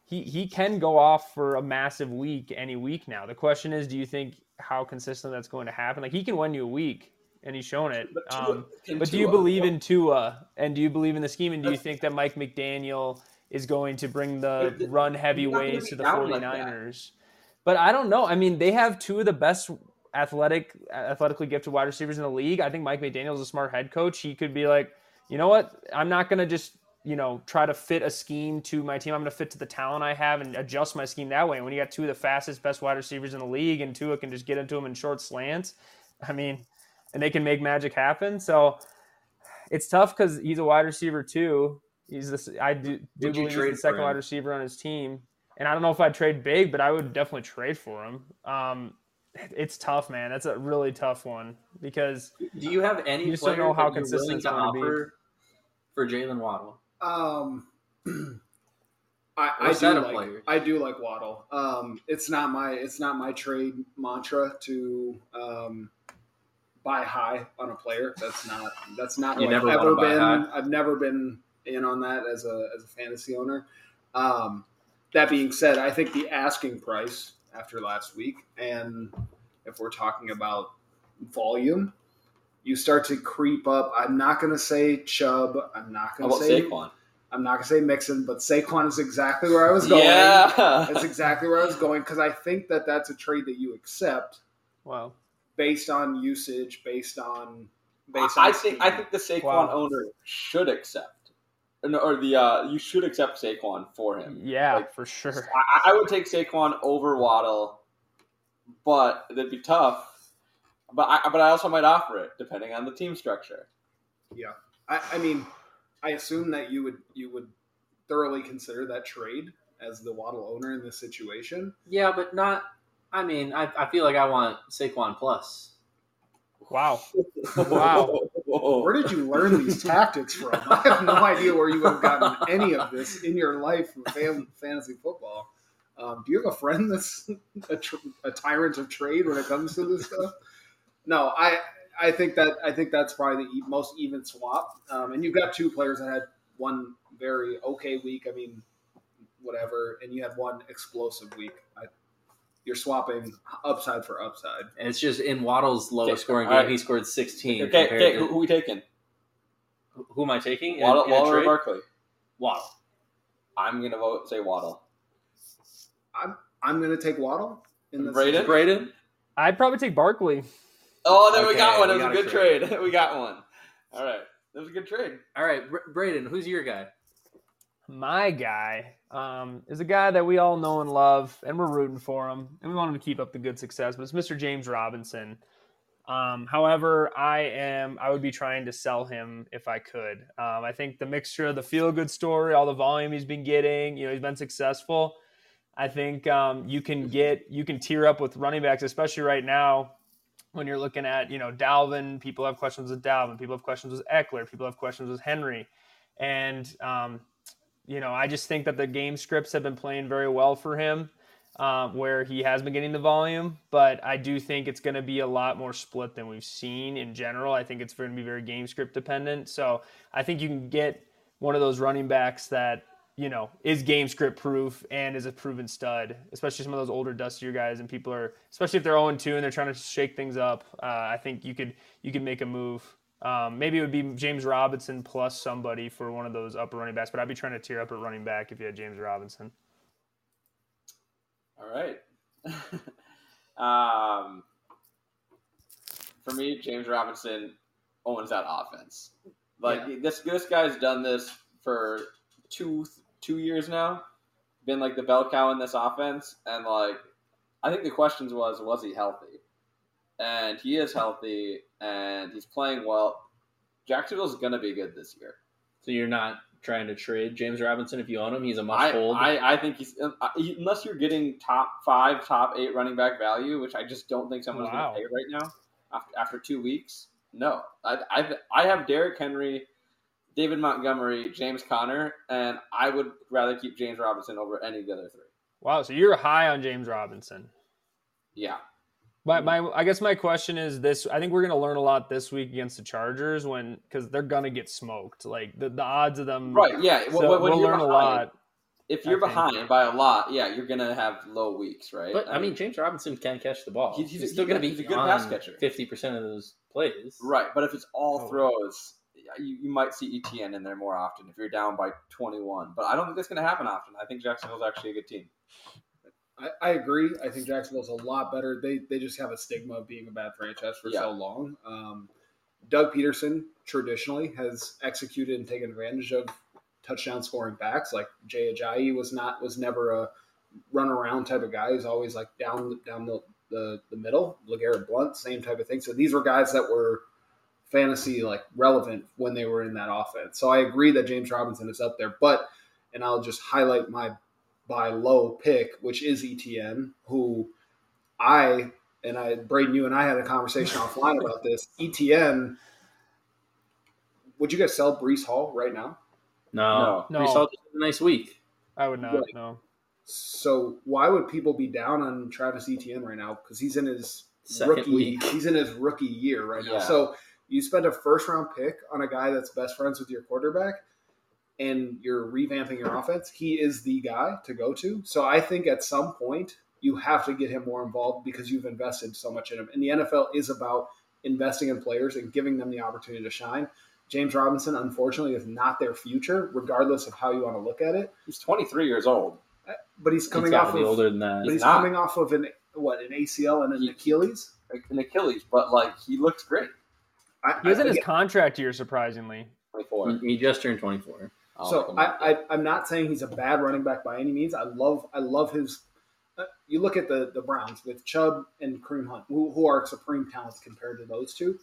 he he can go off for a massive week any week now. The question is, do you think how consistent that's going to happen? Like he can win you a week, and he's shown it. But Tua- Um, but do you believe in Tua and do you believe in the scheme? And do you think that Mike McDaniel is going to bring the run heavy you're not gonna ways to the down like 49ers? But I don't know. I mean, they have two of the best athletic athletically gifted wide receivers in the league. I think Mike McDaniel's a smart head coach. He could be like, you know what? I'm not going to just you know try to fit a scheme to my team. I'm going to fit to the talent I have and adjust my scheme that way. And when you got two of the fastest, best wide receivers in the league, and Tua can just get into them in short slants, I mean, and they can make magic happen. So it's tough because he's a wide receiver too. He's this. I do, do believe he's the second wide receiver on his team. And I don't know if I'd trade big, but I would definitely trade for him. Um, it's tough, man. That's a really tough one because Do you have any You just don't know how consistent willing it's to going be. offer for Jalen Waddle? Um, I, I do like players. I do like Waddle. Um, it's not my it's not my trade mantra to um, buy high on a player. That's not that's not You like never ever wanna buy been. high? I've never been in on that as a as a fantasy owner. Um, that being said, I think the asking price after last week, and if we're talking about volume, you start to creep up. I'm not going to say Chubb. I'm not going to about say Saquon? I'm not gonna say Mixon, but Saquon is exactly where I was going. Yeah, That's exactly where I was going because I think that that's a trade that you accept well, based on usage, based on based on. I think I think the Saquon Wow. owner should accept, or, or the uh, you should accept Saquon for him. yeah, Like, for sure. I, I would take Saquon over Waddle, but that'd be tough. But I, but I also might offer it depending on the team structure. Yeah, I, I mean, I assume that you would you would thoroughly consider that trade as the Waddle owner in this situation. Yeah, but not. I mean, I, I feel like I want Saquon plus. Wow. Wow. Where did you learn these tactics from? I have no idea where you would have gotten any of this in your life from fan, fantasy football. Um, do you have a friend that's a, tr- a tyrant of trade when it comes to this stuff? No, I I think that I think that's probably the most even swap. Um, and you've got two players that had one very okay week. I mean, whatever, and you had one explosive week. I, you're swapping upside for upside. And it's just in Waddle's lowest Okay, scoring game, right. he scored 16. Okay, okay, to- who, who we taking? who am I taking? in- Waddle, in a Waddle or? Barkley? Waddle. I'm gonna vote say Waddle. I'm I'm going to take Waddle in this. Braden? Braden? I'd probably take Barkley. Oh, there we got one. we It was a got a good trade. we got one. All right, that was a good trade. All right, Br- Braden, who's your guy? My guy um, is a guy that we all know and love, and we're rooting for him, and we want him to keep up the good success. But it's Mr. James Robinson. Um, however, I am I would be trying to sell him if I could. Um, I think the mixture of the feel good story, all the volume he's been getting, you know, he's been successful. I think um, you can get you can tear up with running backs, especially right now when you're looking at you know Dalvin. People have questions with Dalvin. People have questions with Ekeler. People have questions with Henry, and um, you know I just think that the game scripts have been playing very well for him, um, where he has been getting the volume. But I do think it's going to be a lot more split than we've seen in general. I think it's going to be very game script dependent. So I think you can get one of those running backs that you know, is game script proof and is a proven stud, especially some of those older, dustier guys. And people are, especially if they're 0 2 and they're trying to shake things up. Uh, I think you could you could make a move Um, maybe it would be James Robinson plus somebody for one of those upper running backs, but I'd be trying to tear up at running back if you had James Robinson. All right. um, for me, James Robinson owns that offense. Like Yeah. this, this guy's done this for two two years now. Been like the bell cow in this offense, and like I think the questions was was he healthy, and he is healthy, and he's playing well. Jacksonville's gonna be good this year. So you're not trying to trade James Robinson if you own him. He's a must I, hold. I, I think he's uh, unless you're getting top five, top eight running back value, which I just don't think someone's Wow. going to pay right now after, after two weeks. No, I, I I have Derrick Henry, David Montgomery, James Conner, and I would rather keep James Robinson over any of the other three. Wow, so you're high on James Robinson. Yeah, My, my, I guess my question is this: I think we're going to learn a lot this week against the Chargers when because they're going to get smoked. Like the, the odds of them, right. Yeah, So when, when we'll you're learn a lot. If you're I think. behind by a lot, yeah, you're gonna have low weeks, right? but I mean, James Robinson can catch the ball. He's- he's He's, still going to be he's a good pass catcher. Fifty percent of those plays. Right, but if it's all Oh. throws, you, you might see ETN in there more often if you're down by 21. But I don't think that's going to happen often. I think Jacksonville's actually a good team. I, I agree. I think Jacksonville's a lot better. They they just have a stigma of being a bad franchise for Yeah. so long. Um, Doug Pederson traditionally has executed and taken advantage of touchdown scoring backs. Like Jay Ajayi was not was never a run around type of guy. He's always like down down the the, the middle. LeGarrette Blount, same type of thing. So these were guys that were fantasy like relevant when they were in that offense. So I agree that James Robinson is up there, but and I'll just highlight my buy low pick, which is ETN, who I and I Braden, you and I had a conversation offline about this. ETN, would you guys sell Breece Hall right now? No, No. Breece Hall just had a nice week. I would not. Right. No, So why would people be down on Travis Etienne right now? Because he's in his Second rookie. week. He's in his rookie year right now. So you spend a first round pick on a guy that's best friends with your quarterback, and you're revamping your offense, he is the guy to go to. So I think at some point you have to get him more involved because you've invested so much in him. And the NFL is about investing in players and giving them the opportunity to shine. James Robinson, unfortunately, is not their future, regardless of how you want to look at it. He's 23 years old, but he's coming he's off of older than that. But he's, he's coming off of an what an ACL and an he, Achilles, an Achilles. But like he looks great. I, he was I, in his yeah. contract year, surprisingly. 24. He, he just turned 24. I so I, I, I'm not saying he's a bad running back by any means. I love I love his. Uh, you look at the the Browns with Chubb and Kareem Hunt, who, who are supreme talents compared to those two.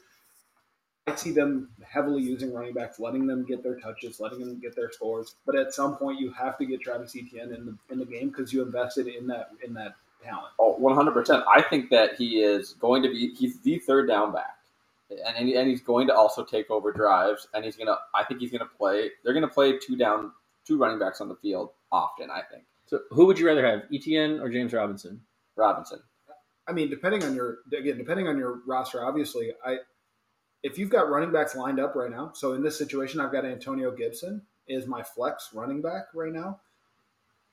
I see them heavily using running backs, letting them get their touches, letting them get their scores. But at some point, you have to get Travis Etienne in the in the game because you invested in that in that talent. Oh, 100 percent. I think that he is going to be he's the third down back and, and, he- and he's going to also take over drives. And he's going to, I think he's going to play, they're going to play two down, two running backs on the field often, I think. So who would you rather have, Etn or James Robinson? Robinson. I mean, depending on your again, depending on your roster, obviously, I if you've got running backs lined up right now. So in this situation, I've got Antonio Gibson is my flex running back right now.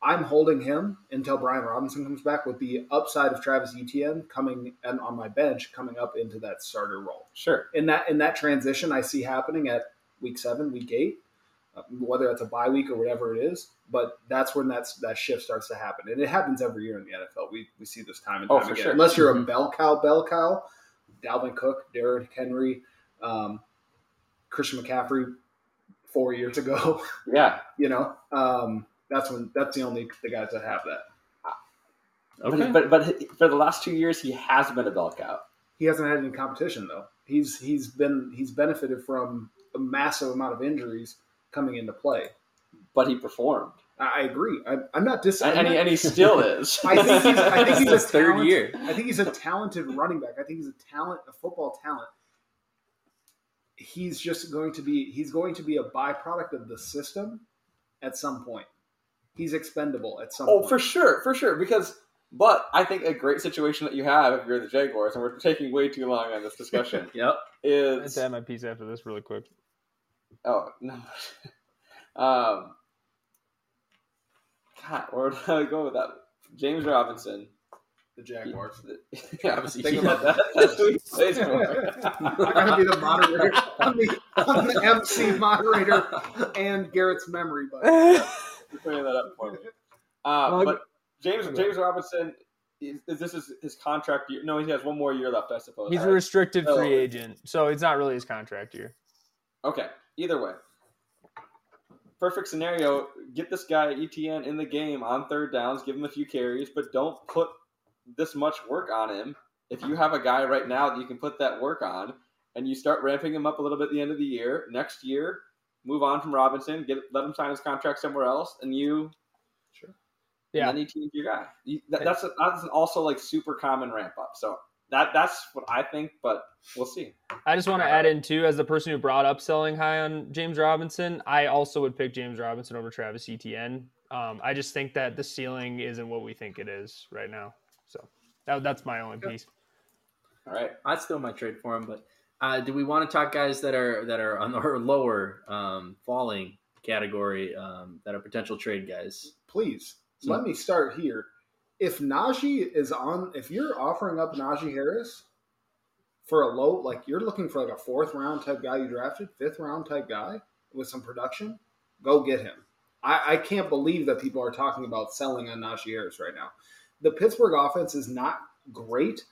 I'm holding him until Brian Robinson comes back with the upside of Travis Etienne coming and on my bench coming up into that starter role. Sure. In that in that transition, I see happening at week seven, week eight, uh, whether it's a bye week or whatever it is. But that's when that's that shift starts to happen, and it happens every year in the NFL. We we see this time and Oh, time for again. sure. Unless you're a Mhm. bell cow, bell cow, Dalvin Cook, Derrick Henry, um, Christian McCaffrey, four years ago. Yeah. you know, um, that's when that's the only the guys that have that. Okay. But, but but for the last two years, he has been a bell cow. He hasn't had any competition though. He's he's been he's benefited from a massive amount of injuries coming into play. But he performed. I, I agree. I, I'm not dis. And, I'm he, not- and he still is. I think he's, I think he's a third talent- year. I think he's a talented running back. I think he's a talent, a football talent. He's just going to be he's going to be a byproduct of the system at some point. He's expendable at some Oh, point. for sure, for sure. Because, but I think a great situation that you have if you're the Jaguars, and we're taking way too long on this discussion, Yep. I have is to add my piece after this really quick. oh no, um, God, where did I go with that? James Robinson, the Jaguars. yeah, Obviously, think yeah. about that. That's who he plays for. I'm gonna be the moderator. I'm the, I'm the MC moderator and Garrett's memory buddy. You're clearing that up for me. Uh, but James James Robinson, is, is this is his contract year? No, he has one more year left, I suppose. He's a restricted free agent, so it's not really his contract year. Okay. Either way, perfect scenario. Get this guy ETN in the game on third downs. Give him a few carries, but don't put this much work on him. If you have a guy right now that you can put that work on, and you start ramping him up a little bit at the end of the year, next year, move on from Robinson, get let him sign his contract somewhere else, and you sure. Yeah. and then ETN's your guy. You, that, that's a, that's an also like super common ramp up. So that that's what I think, but we'll see. I just want to add in too, as the person who brought up selling high on James Robinson, I also would pick James Robinson over Travis Etienne. Um, I just think that the ceiling isn't what we think it is right now. So that, that's my only piece. All right. I'd still might trade for him, but uh, do we want to talk guys that are that are on the lower um, falling category um, that are potential trade guys? Please So- let me start here. If Najee is on, if you're offering up Najee Harris for a low, like you're looking for like a fourth round type guy you drafted, fifth round type guy with some production, go get him. I, I can't believe that people are talking about selling on Najee Harris right now. The Pittsburgh offense is not great,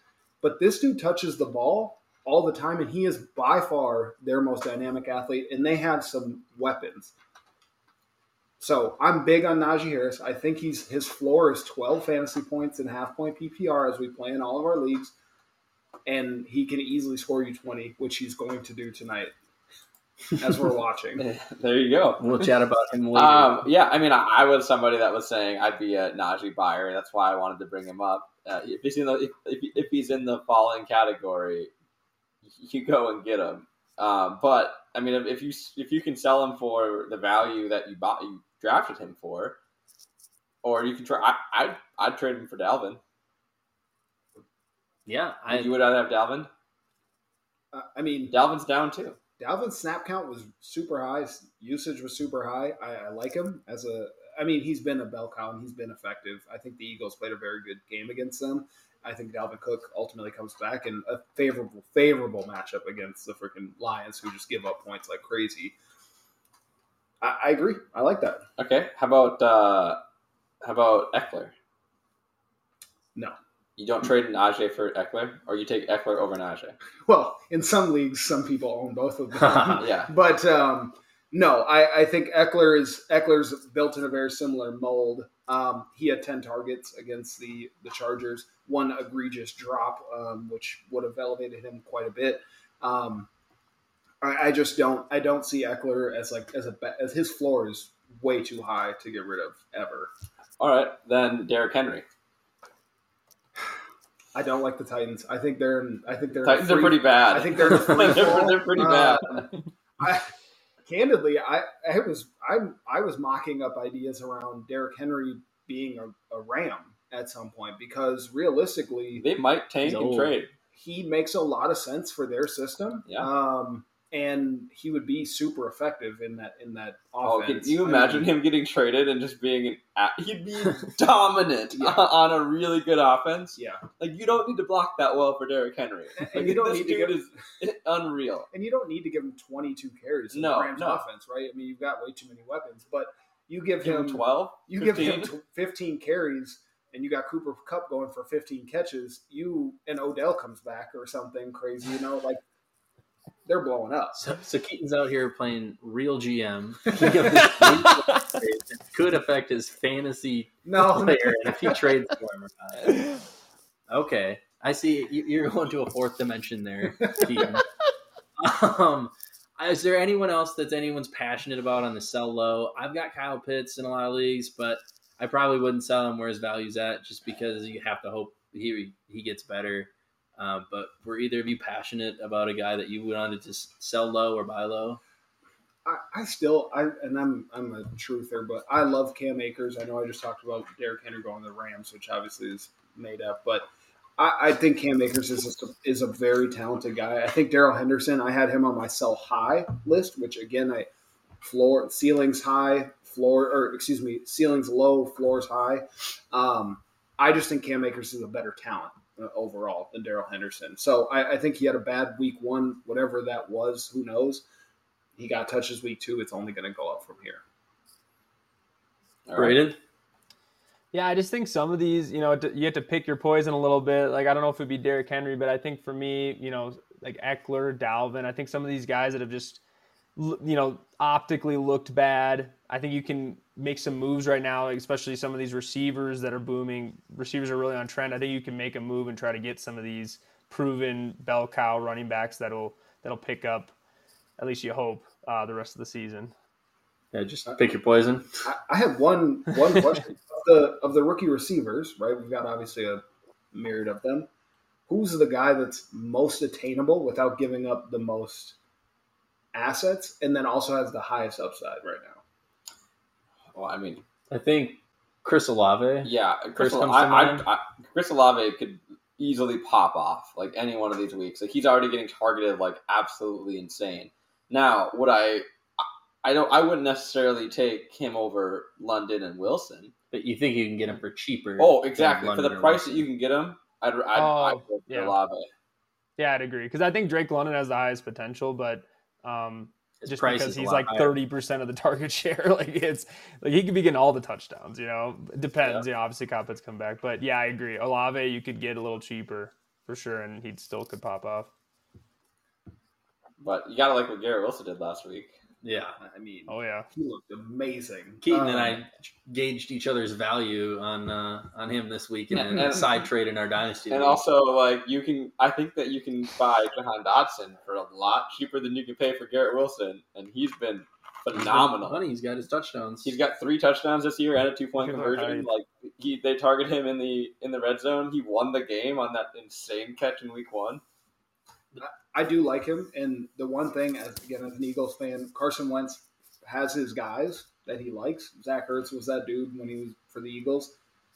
but this dude touches the ball all the time, and he is by far their most dynamic athlete, and they have some weapons. So I'm big on Najee Harris. I think he's his floor is 12 fantasy points and half point PPR as we play in all of our leagues, and he can easily score you 20, which he's going to do tonight as we're watching. There you go. We'll chat about him later. Um, yeah, I mean, I, I was somebody that was saying I'd be a Najee buyer. That's why I wanted to bring him up. Uh, if he's in the if, if, if he's in the falling category, you go and get him. Um, but I mean, if, if you if you can sell him for the value that you bought you drafted him for, or you can try, I I'd, I'd trade him for Dalvin. yeah, I, you would rather have Dalvin? Uh, I mean, Dalvin's down too. Dalvin's snap count was super high. Usage was super high. I, I like him as a. I mean, he's been a bell cow and he's been effective. I think the Eagles played a very good game against them. I think Dalvin Cook ultimately comes back in a favorable, favorable matchup against the freaking Lions, who just give up points like crazy. I, I agree. I like that. Okay, how about uh, how about Ekeler? No. You don't trade Najee for Ekeler, or you take Ekeler over Najee. Well, in some leagues, some people own both of them. Yeah, But um, no, I, I think Ekeler is Ekeler's built in a very similar mold. Um, he had ten targets against the the Chargers, one egregious drop, um, which would have elevated him quite a bit. Um, I, I just don't I don't see Ekeler as like as a as his floor is way too high to get rid of ever. all right. Then Derrick Henry. I don't like the Titans. I think they're in, I think they're Titans are pretty bad. I think they're free they're, they're pretty bad. I, candidly, I, I was I I was mocking up ideas around Derrick Henry being a, a Ram at some point because realistically, They might tank and trade. he makes a lot of sense for their system. Yeah. Um, and he would be super effective in that in that Oh, offense. can you I imagine mean, him getting traded and just being an? He'd be dominant Yeah. on a really good offense. Yeah, Like you don't need to block that well for Derrick Henry. And Like, you don't this need to give- is unreal. and you don't need to give him 22 carries in No, the Rams no. offense, right? I mean, you've got way too many weapons, but you give Give him twelve. You 15? give him t- 15 carries and you got Cooper Kupp going for 15 catches. You and Odell comes back or something crazy, you know, like they're blowing up. so, so Keaton's out here playing real GM. It could affect his fantasy No, player and if he trades for him or not. Okay, I see you- you're going to a fourth dimension there, Keaton. um, is there anyone else that's anyone's passionate about on the sell low? I've got Kyle Pitts in a lot of leagues, but I probably wouldn't sell him where his value's at, just because you have to hope he he gets better. Uh, but were either of you passionate about a guy that you wanted to sell low or buy low? I, I still, I and I'm I'm a truther, but I love Cam Akers. I know I just talked about Derrick Henry going to the Rams, which obviously is made up, but I, I think Cam Akers is a, is a very talented guy. I think Darrell Henderson, I had him on my sell high list, which again, I floor ceilings high, floor or excuse me, ceilings low, floors high. Um, I just think Cam Akers is a better talent Uh, overall than Darrell Henderson. So I, I think he had a bad week one, whatever that was. Who knows? He got touches week two. It's only going to go up from here. All right. Braden? Yeah, I just think some of these, you know, you have to pick your poison a little bit. Like I don't know if it'd be Derrick Henry, but I think for me, you know, like Ekeler, Dalvin, I think some of these guys that have just, l- you know, optically looked bad. I think you can make some moves right now, especially some of these receivers that are booming. Receivers are really on trend. I think you can make a move and try to get some of these proven bell cow running backs that'll that'll pick up. At least you hope uh, the rest of the season. Yeah, just pick your poison. I, I have one one question of the of the rookie receivers. Right, we've got obviously a myriad of them. Who's the guy that's most attainable without giving up the most assets, and then also has the highest upside right now? Well, I mean, I think Chris Olave. yeah, Chris, comes to I, mind. I, I, Chris Olave could easily pop off like any one of these weeks. Like he's already getting targeted like absolutely insane. Now, would I? I don't. I wouldn't necessarily take him over London and Wilson. But you think you can get him for cheaper? Oh, exactly. For the or price that you can get him, I'd I'd, I'd Oh, go yeah. Olave. Yeah, I'd agree because I think Drake London has the highest potential, but um, just because he's like thirty percent of the target share, like it's like he could be getting all the touchdowns. You know, It depends. You know, obviously Coppets come back, but yeah, I agree. Olave you could get a little cheaper for sure, and he still could pop off. But you gotta like what Garrett Wilson did last week. Yeah, I mean, Oh yeah, He looked amazing. Keaton and Um, I gauged each other's value on uh, on him this week in And- a side trade in our dynasty. And league. also, like you can, I think that you can buy Jahan Dotson for a lot cheaper than you can pay for Garrett Wilson, and he's been phenomenal. Funny, he's got his touchdowns. He's got three touchdowns this year and a two point conversion. hyped. Like he, they target him in the in the red zone. He won the game on that insane catch in week one. I do like him, and the one thing, as again as an Eagles fan, Carson Wentz has his guys that he likes. Zach Ertz was that dude when he was for the Eagles.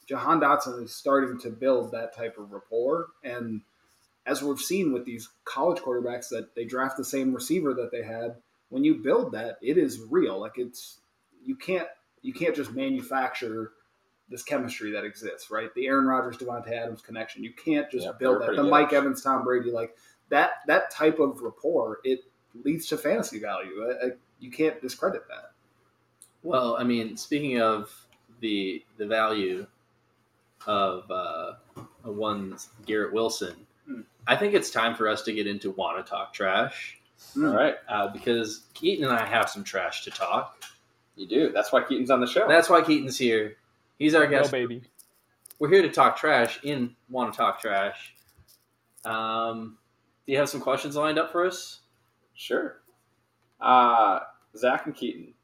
Jahan Dotson is starting to build that type of rapport, and as we've seen with these college quarterbacks, that they draft the same receiver that they had. When you build that, it is real. Like it's you can't you can't just manufacture this chemistry that exists, right? The Aaron Rodgers, Davante Adams connection. You can't just Yeah, build that. The. Mike Evans, Tom Brady, like that that type of rapport, it leads to fantasy value. I, I, you can't discredit that. Well, I mean, speaking of the the value of uh, of one Garrett Wilson, Hmm. I think it's time for us to get into wanna talk trash Mm. All right, uh, because Keaton and I have some trash to talk. you do. That's why Keaton's on the show. That's why Keaton's here. He's our no guest. baby. We're here to talk trash in wanna talk trash. Um, do you have some questions lined up for us? Sure. Uh, Zach and Keaton.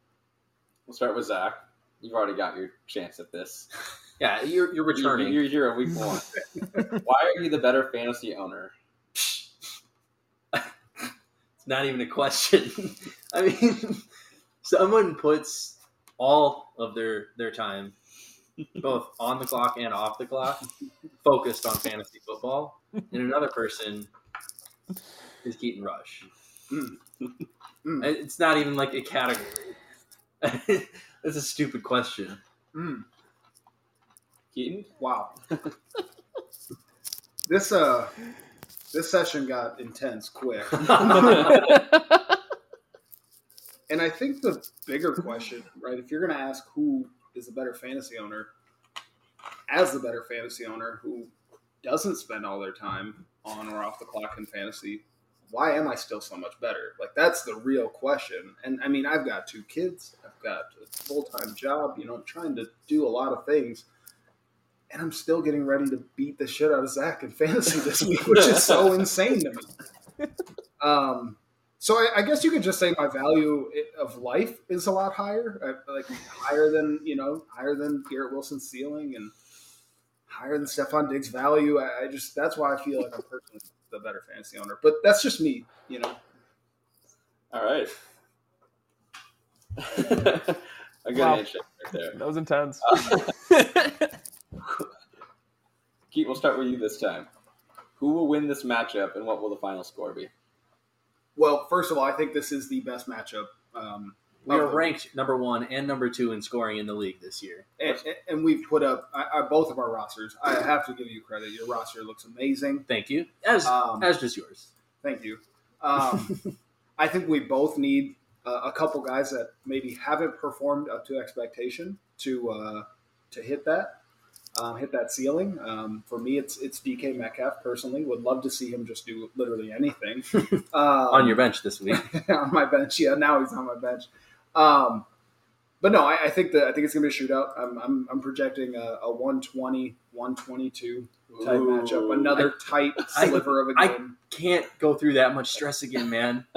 We'll start with Zach. You've already got your chance at this. Yeah, you're you're returning. You, are here in week one. Why are you the better fantasy owner? It's not even a question. I mean, someone puts all of their their time, both on the clock and off the clock, focused on fantasy football, and another person is Keaton Rush. Mm. It's not even like a category. That's a stupid question. Mm. Keaton? Wow. this uh this session got intense quick. And I think the bigger question, right, if you're going to ask who is the better fantasy owner, as the better fantasy owner who doesn't spend all their time on or off the clock in fantasy, why am I still so much better? Like, that's the real question. And I mean, I've got two kids, I've got a full time job, you know, I'm trying to do a lot of things. And I'm still getting ready to beat the shit out of Zach in fantasy this week, which is so insane to me. Um, so I, I guess you could just say my value of life is a lot higher, uh, like higher than you know, higher than Garrett Wilson's ceiling, and higher than Stefon Diggs' value. I, I just that's why I feel like I'm personally the better fantasy owner. But that's just me, you know. All right. a good Wow. handshake right there. That was intense. Keith, we'll start with you this time. Who will win this matchup, and what will the final score be? Well, first of all, I think this is the best matchup um, We are ranked number one and number two in scoring in the league this year. and, and we've put up I, I, both of our rosters. I have to give you credit. Your roster looks amazing. Thank you. As Um, as does yours. Thank you. Um, I think we both need uh, a couple guys that maybe haven't performed up to expectation to uh, to hit that, um, hit that ceiling. Um, for me, it's it's DK Metcalf. Personally, would love to see him just do literally anything um, On your bench this week. on my bench. Yeah, now he's on my bench. Um, but no, I, I think that I think it's gonna be a shootout. I'm I'm, I'm projecting a, a 120, 122 type Ooh. matchup. Another tight I- sliver of a I- game. I can't go through that much stress again, man.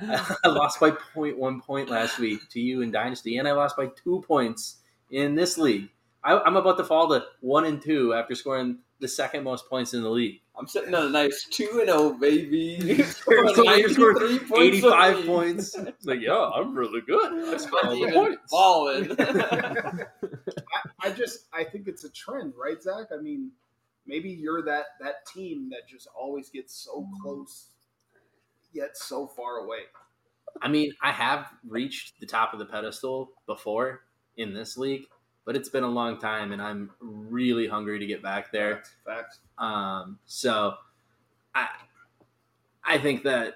I lost by 0.1 point last week to you in Dynasty, and I lost by two points in this league. I, I'm about to fall to one and two after scoring the second most points in the league. I'm sitting on a nice two and zero, baby. So you scored 93 points 85 a points. It's like, yeah, I'm really good. I scored My all the points. balling. I, I just I think it's a trend, right, Zach? I mean, maybe you're that that team that just always gets so mm. close, yet so far away. I mean, I have reached the top of the pedestal before in this league, but it's been a long time, and I'm really hungry to get back there. Facts. Facts. Um, so I I think that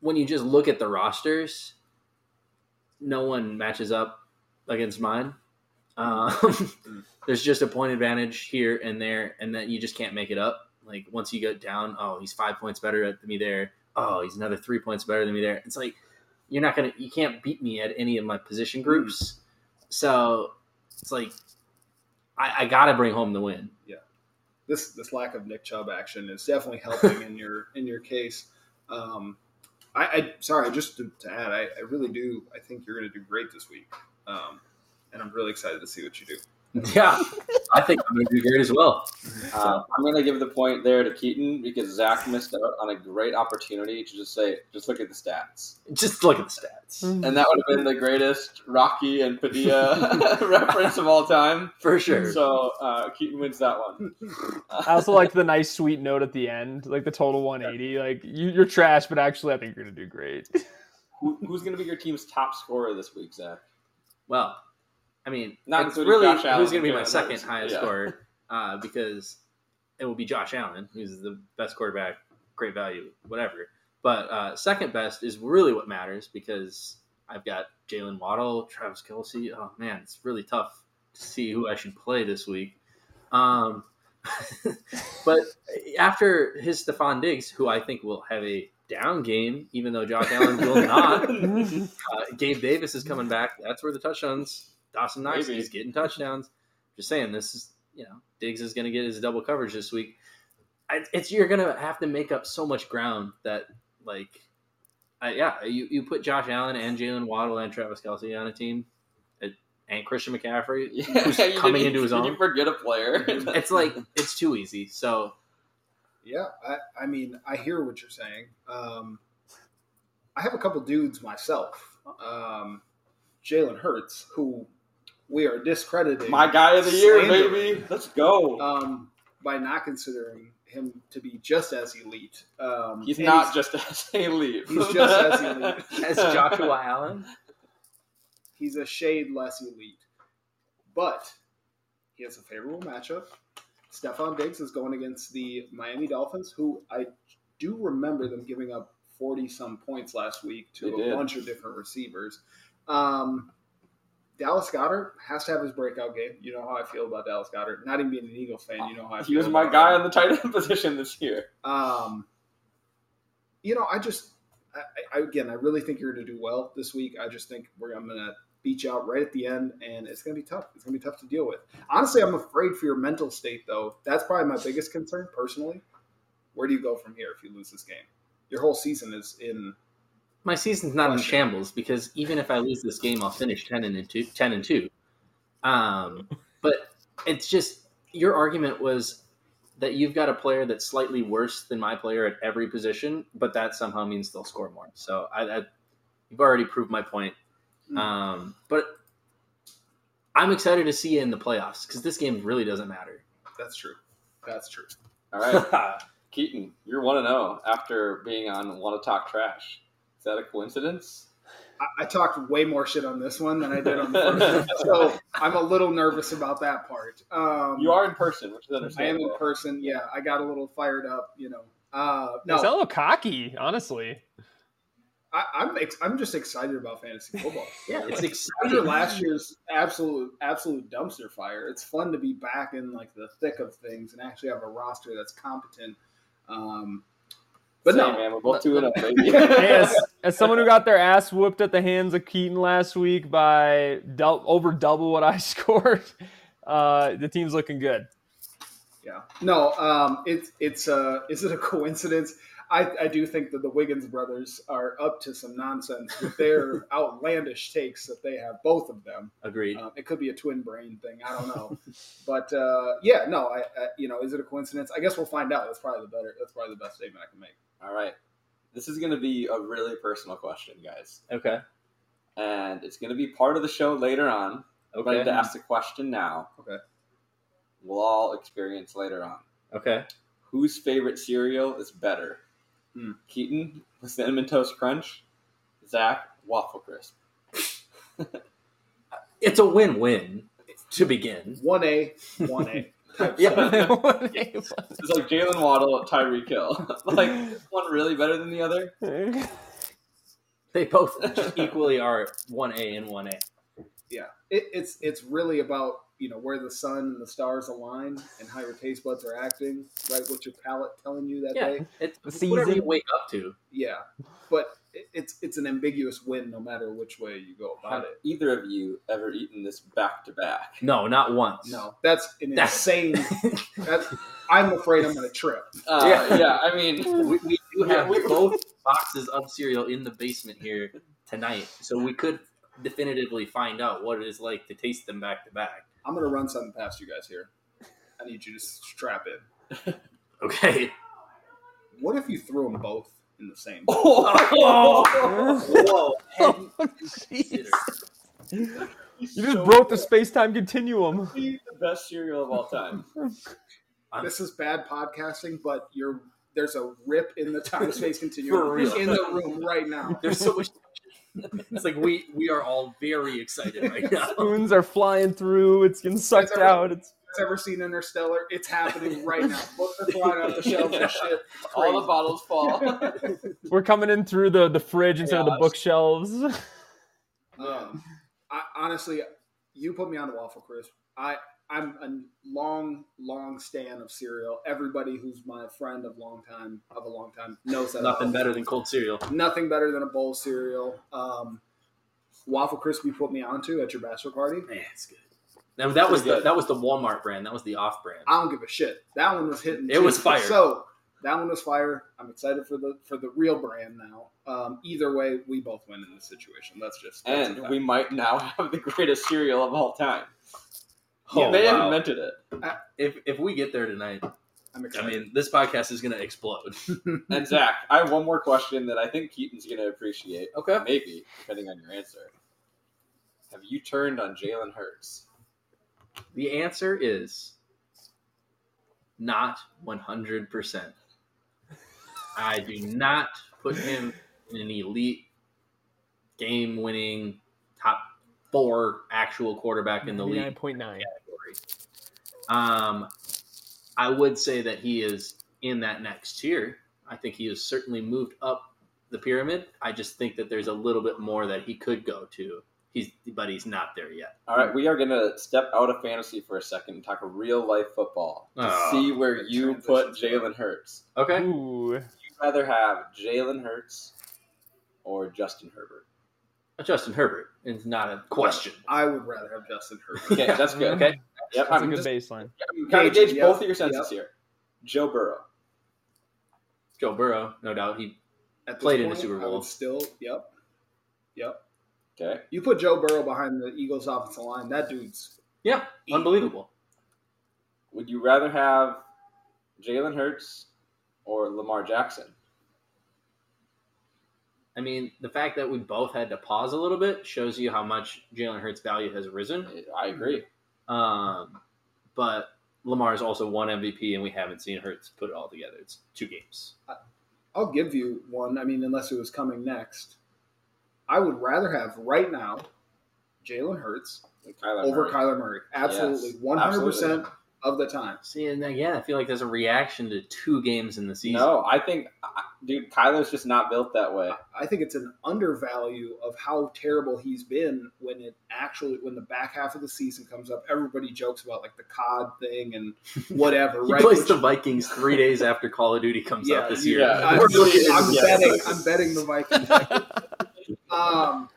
when you just look at the rosters, no one matches up against mine. Um, there's just a point advantage here and there, and then you just can't make it up. Like once you get down, oh, he's five points better than me there. Oh, he's another three points better than me there. It's like you're not gonna, you can't beat me at any of my position groups. So it's like I, I gotta bring home the win. Yeah, this this lack of Nick Chubb action is definitely helping in your in your case. Um, I, I sorry, just to, to add, I, I really do. I think you're going to do great this week, um, and I'm really excited to see what you do. Yeah, I think I'm going to do great as well. Uh, I'm going to give the point there to Keaton because Zach missed out on a great opportunity to just say, just look at the stats. Just look at the stats And that would have been the greatest Rocky and Padilla reference of all time. for sure. So uh, Keaton wins that one. I also like the nice sweet note at the end, like the total 180. Like you, you're trash, but actually, I think you're gonna do great. Who, who's going to be your team's top scorer this week, Zach? Well, I mean, Not it's really Josh Allen, who's going to be my second highest yeah. scorer uh, because it will be Josh Allen, who's the best quarterback, great value, whatever. But uh, second best is really what matters because I've got Jalen Waddle, Travis Kelce. Oh man, it's really tough to see who I should play this week. Um, but after his Stefon Diggs, who I think will have a down game, even though Josh Allen will not. Uh, Gabe Davis is coming back. That's where the touchdowns. Dawson Knox Maybe. is getting touchdowns. Just saying, this is you know Diggs is going to get his double coverage this week. I, it's you're going to have to make up so much ground that like, I, yeah, you, you put Josh Allen and Jalen Waddle and Travis Kelce on a team, it, and Christian McCaffrey. Yeah, Who's coming into his own. you forget a player? It's like it's too easy. So Yeah, I, I mean, I hear what you're saying. Um, I have a couple dudes myself. Um, Jalen Hurts, who we are discrediting. my guy of the year, baby. Let's go. um, by not considering him to be just as elite. Um, he's and not just as elite. he's just as elite. as Joshua Allen, He's a shade less elite, but he has a favorable matchup. Stefon Diggs is going against the Miami Dolphins, who I do remember them giving up forty some points last week to They a did. bunch of different receivers. Um, Dallas Goedert has to have his breakout game. You know how I feel about Dallas Goedert. Not even being an Eagle fan, you know how I he was my guy him. on the tight end position this year. Um, you know, I just, I, I, again, I really think you're going to do well this week. I just think we're, I'm going to beat you out right at the end, and it's going to be tough. It's going to be tough to deal with. Honestly, I'm afraid for your mental state, though. That's probably my biggest concern personally. Where do you go from here if you lose this game? Your whole season is in. My season's not in shambles because even if I lose this game, I'll finish ten and two. Ten and two. Um, but it's just your argument was that you've got a player that's slightly worse than my player at every position, but that somehow means they'll score more. So I, I you've already proved my point. Hmm. Um, but I'm excited to see you in the playoffs because this game really doesn't matter. That's true. That's true. All right, Keaton, you're one and zero after being on Want to Talk Trash. Is that a coincidence? I, I talked way more shit on this one than I did on the first one, so I'm a little nervous about that part. Um, You are in person, which is I am in person. Yeah, I got a little fired up. You know. Uh, No. It's a little cocky, honestly. I, I'm ex- I'm just excited about fantasy football. Yeah, it's After exciting. last year's absolute absolute dumpster fire, it's fun to be back in like the thick of things and actually have a roster that's competent. Um, but Same, no, man, we're both two and up, baby. Hey, as, as someone who got their ass whooped at the hands of Keaton last week by dou- over double what I scored, uh, the team's looking good. yeah, no, um, it's it's uh, is it a coincidence? I, I do think that the Wiggins brothers are up to some nonsense with their outlandish takes that they have, both of them. Agreed. Um, it could be a twin brain thing. I don't know, but uh, yeah, no, I, I you know, is it a coincidence? I guess we'll find out. That's probably the better. That's probably the best statement I can make. All right. This is going to be a really personal question, guys. Okay. And it's going to be part of the show later on. I'm ready Okay. to ask the question now. Okay. We'll all experience later on. Okay. Whose favorite cereal is better? Hmm. Keaton with Cinnamon Toast Crunch, Zach Waffle Crisp. It's a win-win to begin. One A, one A. type Yeah. It's like Jalen Waddle, Tyreek Hill. like one really better than the other. They both equally are one A and one A. Yeah, it, it's it's really about you know where the sun and the stars align and how your taste buds are acting, right? What's your palate telling you that Yeah, day? it's The whatever you season. wake up to. Yeah, but it, it's it's an ambiguous win no matter which way you go about Have it. either of you ever eaten this back to back? No, not once. No, that's an That's- insane. that's, I'm afraid I'm going to trip. Uh, Yeah. yeah. I mean, We, we do Yeah, have we- both boxes of cereal in the basement here tonight, so we could definitively find out what it is like to taste them back to back. I'm going to run something past you guys here. I need you to strap in. Okay. What if you threw them both in the same? Oh, Whoa. Oh, jeez. You just broke the space time continuum. the best cereal of all time. This is bad podcasting, but you're there's a rip in the time space continuum For real. in the room right now. There's so much. It's like we we are all very excited right now. Spoons are flying through. It's getting sucked out. It's Has ever seen Interstellar? It's happening right now. Books are flying off the shelves and shit. All the bottles fall. we're coming in through the, the fridge instead of the bookshelves. Um, I, honestly, you put me on the waffle crisp. I I'm a long, long stand of cereal. Everybody who's my friend of long time of a long time knows that. Nothing better than cold cereal. Nothing better than a bowl of cereal. Um, waffle crisp you put me onto at your bachelor party. Man, it's good. Now that was the good. that was the Walmart brand. That was the off brand. I don't give a shit. That one was hitting. It too. was fire. So that one was fire. I'm excited for the for the real brand now. Um, either way, we both win in this situation. That's just that's and we might now have the greatest cereal of all time. Oh, they wow. have invented it. If if we get there tonight, I'm I mean, this podcast is gonna explode. And Zach, I have one more question that I think Keaton's going to appreciate. Okay. Maybe, depending on your answer. Have you turned on Jalen Hurts? The answer is not 100%. I do not put him in an elite game winning top four actual quarterback in the league. Nine point nine. category. Um, I would say that he is in that next tier. I think he has certainly moved up the pyramid. I just think that there's a little bit more that he could go to. He's, but he's not there yet. All right, we are going to step out of fantasy for a second and talk real life football to Oh, see where you put. Jalen Hurts. Okay. Ooh. Would you rather have Jalen Hurts or Justin Herbert? Uh, Justin Herbert is not a question. I would rather have Justin Herbert. Okay, that's good. Okay. Yep, That's a I'm good just baseline. kind of Gauge, gauge yep, both of your senses yep. here. Joe Burrow. Joe Burrow, no doubt. He At this Played in the point, Super I Bowl. would still, yep, yep. Okay. You put Joe Burrow behind the Eagles' offensive line. That dude's yeah, unbelievable. Would you rather have Jalen Hurts or Lamar Jackson? I mean, the fact that we both had to pause a little bit shows you how much Jalen Hurts' value has risen. I agree. Um, but is also one MVP, and we haven't seen Hurts put it all together. It's two games. I'll give you one. I mean, unless it was coming next. I would rather have right now Jalen Hurts Kyler over Murray. Kyler Murray. Absolutely, one hundred percent of the time. See, and again, I feel like there's a reaction to two games in the season. No, I think, dude, Kyler's just not built that way. I think it's an undervalue of how terrible he's been when it actually when the back half of the season comes up. Everybody jokes about like the COD thing and whatever, He right? plays Which- the Vikings three days after Call of Duty comes Yeah, out this year. yeah. I'm, We're looking- I'm Yes. betting. I'm betting the Vikings. um,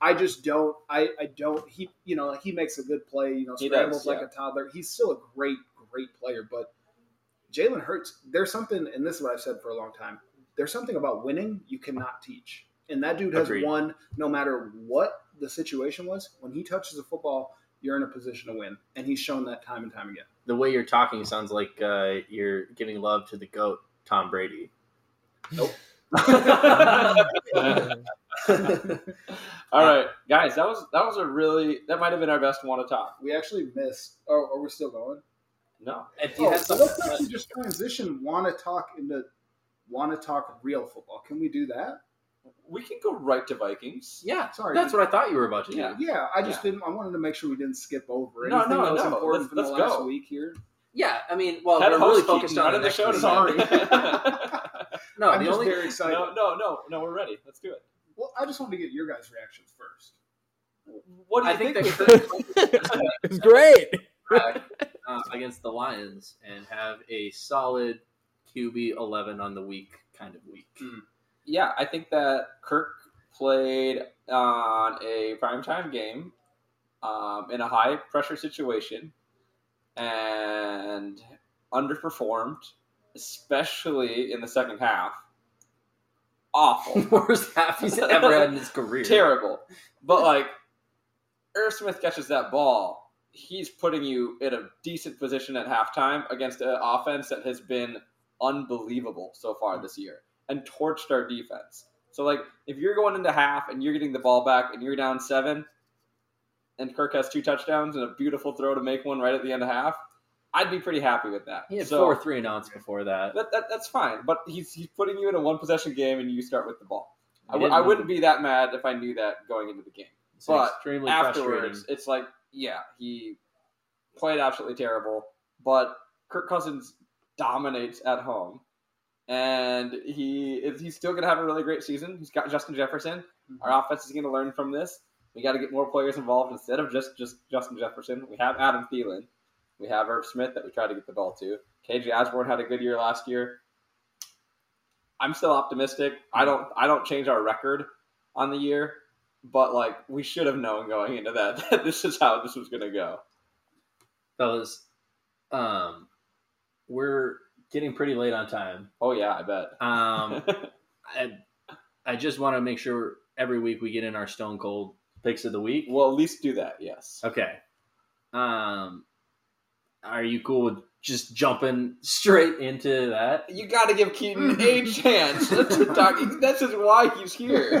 I just don't. I, I don't. He, you know, he makes a good play. You know, He scrambles does, like a toddler. He's still a great, great player. But Jalen Hurts, there's something, and this is what I've said for a long time. There's something about winning you cannot teach, and that dude has Agreed. won no matter what the situation was. When he touches the football, you're in a position to win, and he's shown that time and time again. the way you're talking sounds like uh, you're giving love to the goat, Tom Brady. All right, guys, that was that was a really that might have been our best one to talk. we actually missed. Oh, are we still going? No, If Oh, so let's actually just transition. Want to talk into want to talk real football? Can we do that? we can go right to Vikings. yeah, Sorry, that's what I thought you were about to do. Yeah. Yeah, I just Yeah. didn't. I wanted to make sure we didn't skip over No, anything no, that was no. important Let's- from the let's last go. week here. Yeah, I mean, well, Head we're host really focused on running the the show week. Sorry. No, I'm the just only very excited. no, no, no, no. We're ready. Let's do it. Well, I just wanted to get your guys' reactions first. What do you I think think? that it's great. Kirk uh, against the Lions and have a solid QB eleven on the week kind of week. yeah, I think that Kirk played on a primetime game um, in a high pressure situation and underperformed, especially in the second half. Awful. Worst half he's ever had in his career. Terrible. But like Irv Smith catches that ball, he's putting you in a decent position at halftime against an offense that has been unbelievable so far this year and torched our defense. So like if you're going into half and you're getting the ball back and you're down seven and Kirk has two touchdowns and a beautiful throw to make one right at the end of half, I'd be pretty happy with that. He had So- four three and outs before that. that, that, that's fine, but he's, he's putting you in a one possession game and you start with the ball. I w- I wouldn't be that mad if I knew that going into the game. It's but extremely. Afterwards, it's like, yeah, he played absolutely terrible, but Kirk Cousins dominates at home, and he is, he's still going to have a really great season. He's got Justin Jefferson. Mm-hmm. Our offense is going to learn from this. We got to get more players involved instead of just just Justin Jefferson. We have Adam Thielen. We have Irv Smith that we try to get the ball to. KJ Osborn had a good year last year. I'm still optimistic. I don't I don't change our record on the year, but like we should have known going into that that this is how this was going to go. Fellas, um, we're getting pretty late on time. Oh yeah, I bet. Um, I, I just want to make sure every week we get in our Stone Cold picks of the week. well, at least do that. Yes. Okay. Um, are you cool with just jumping straight into that? You got to give Keaton a chance to talk. That's just why he's here.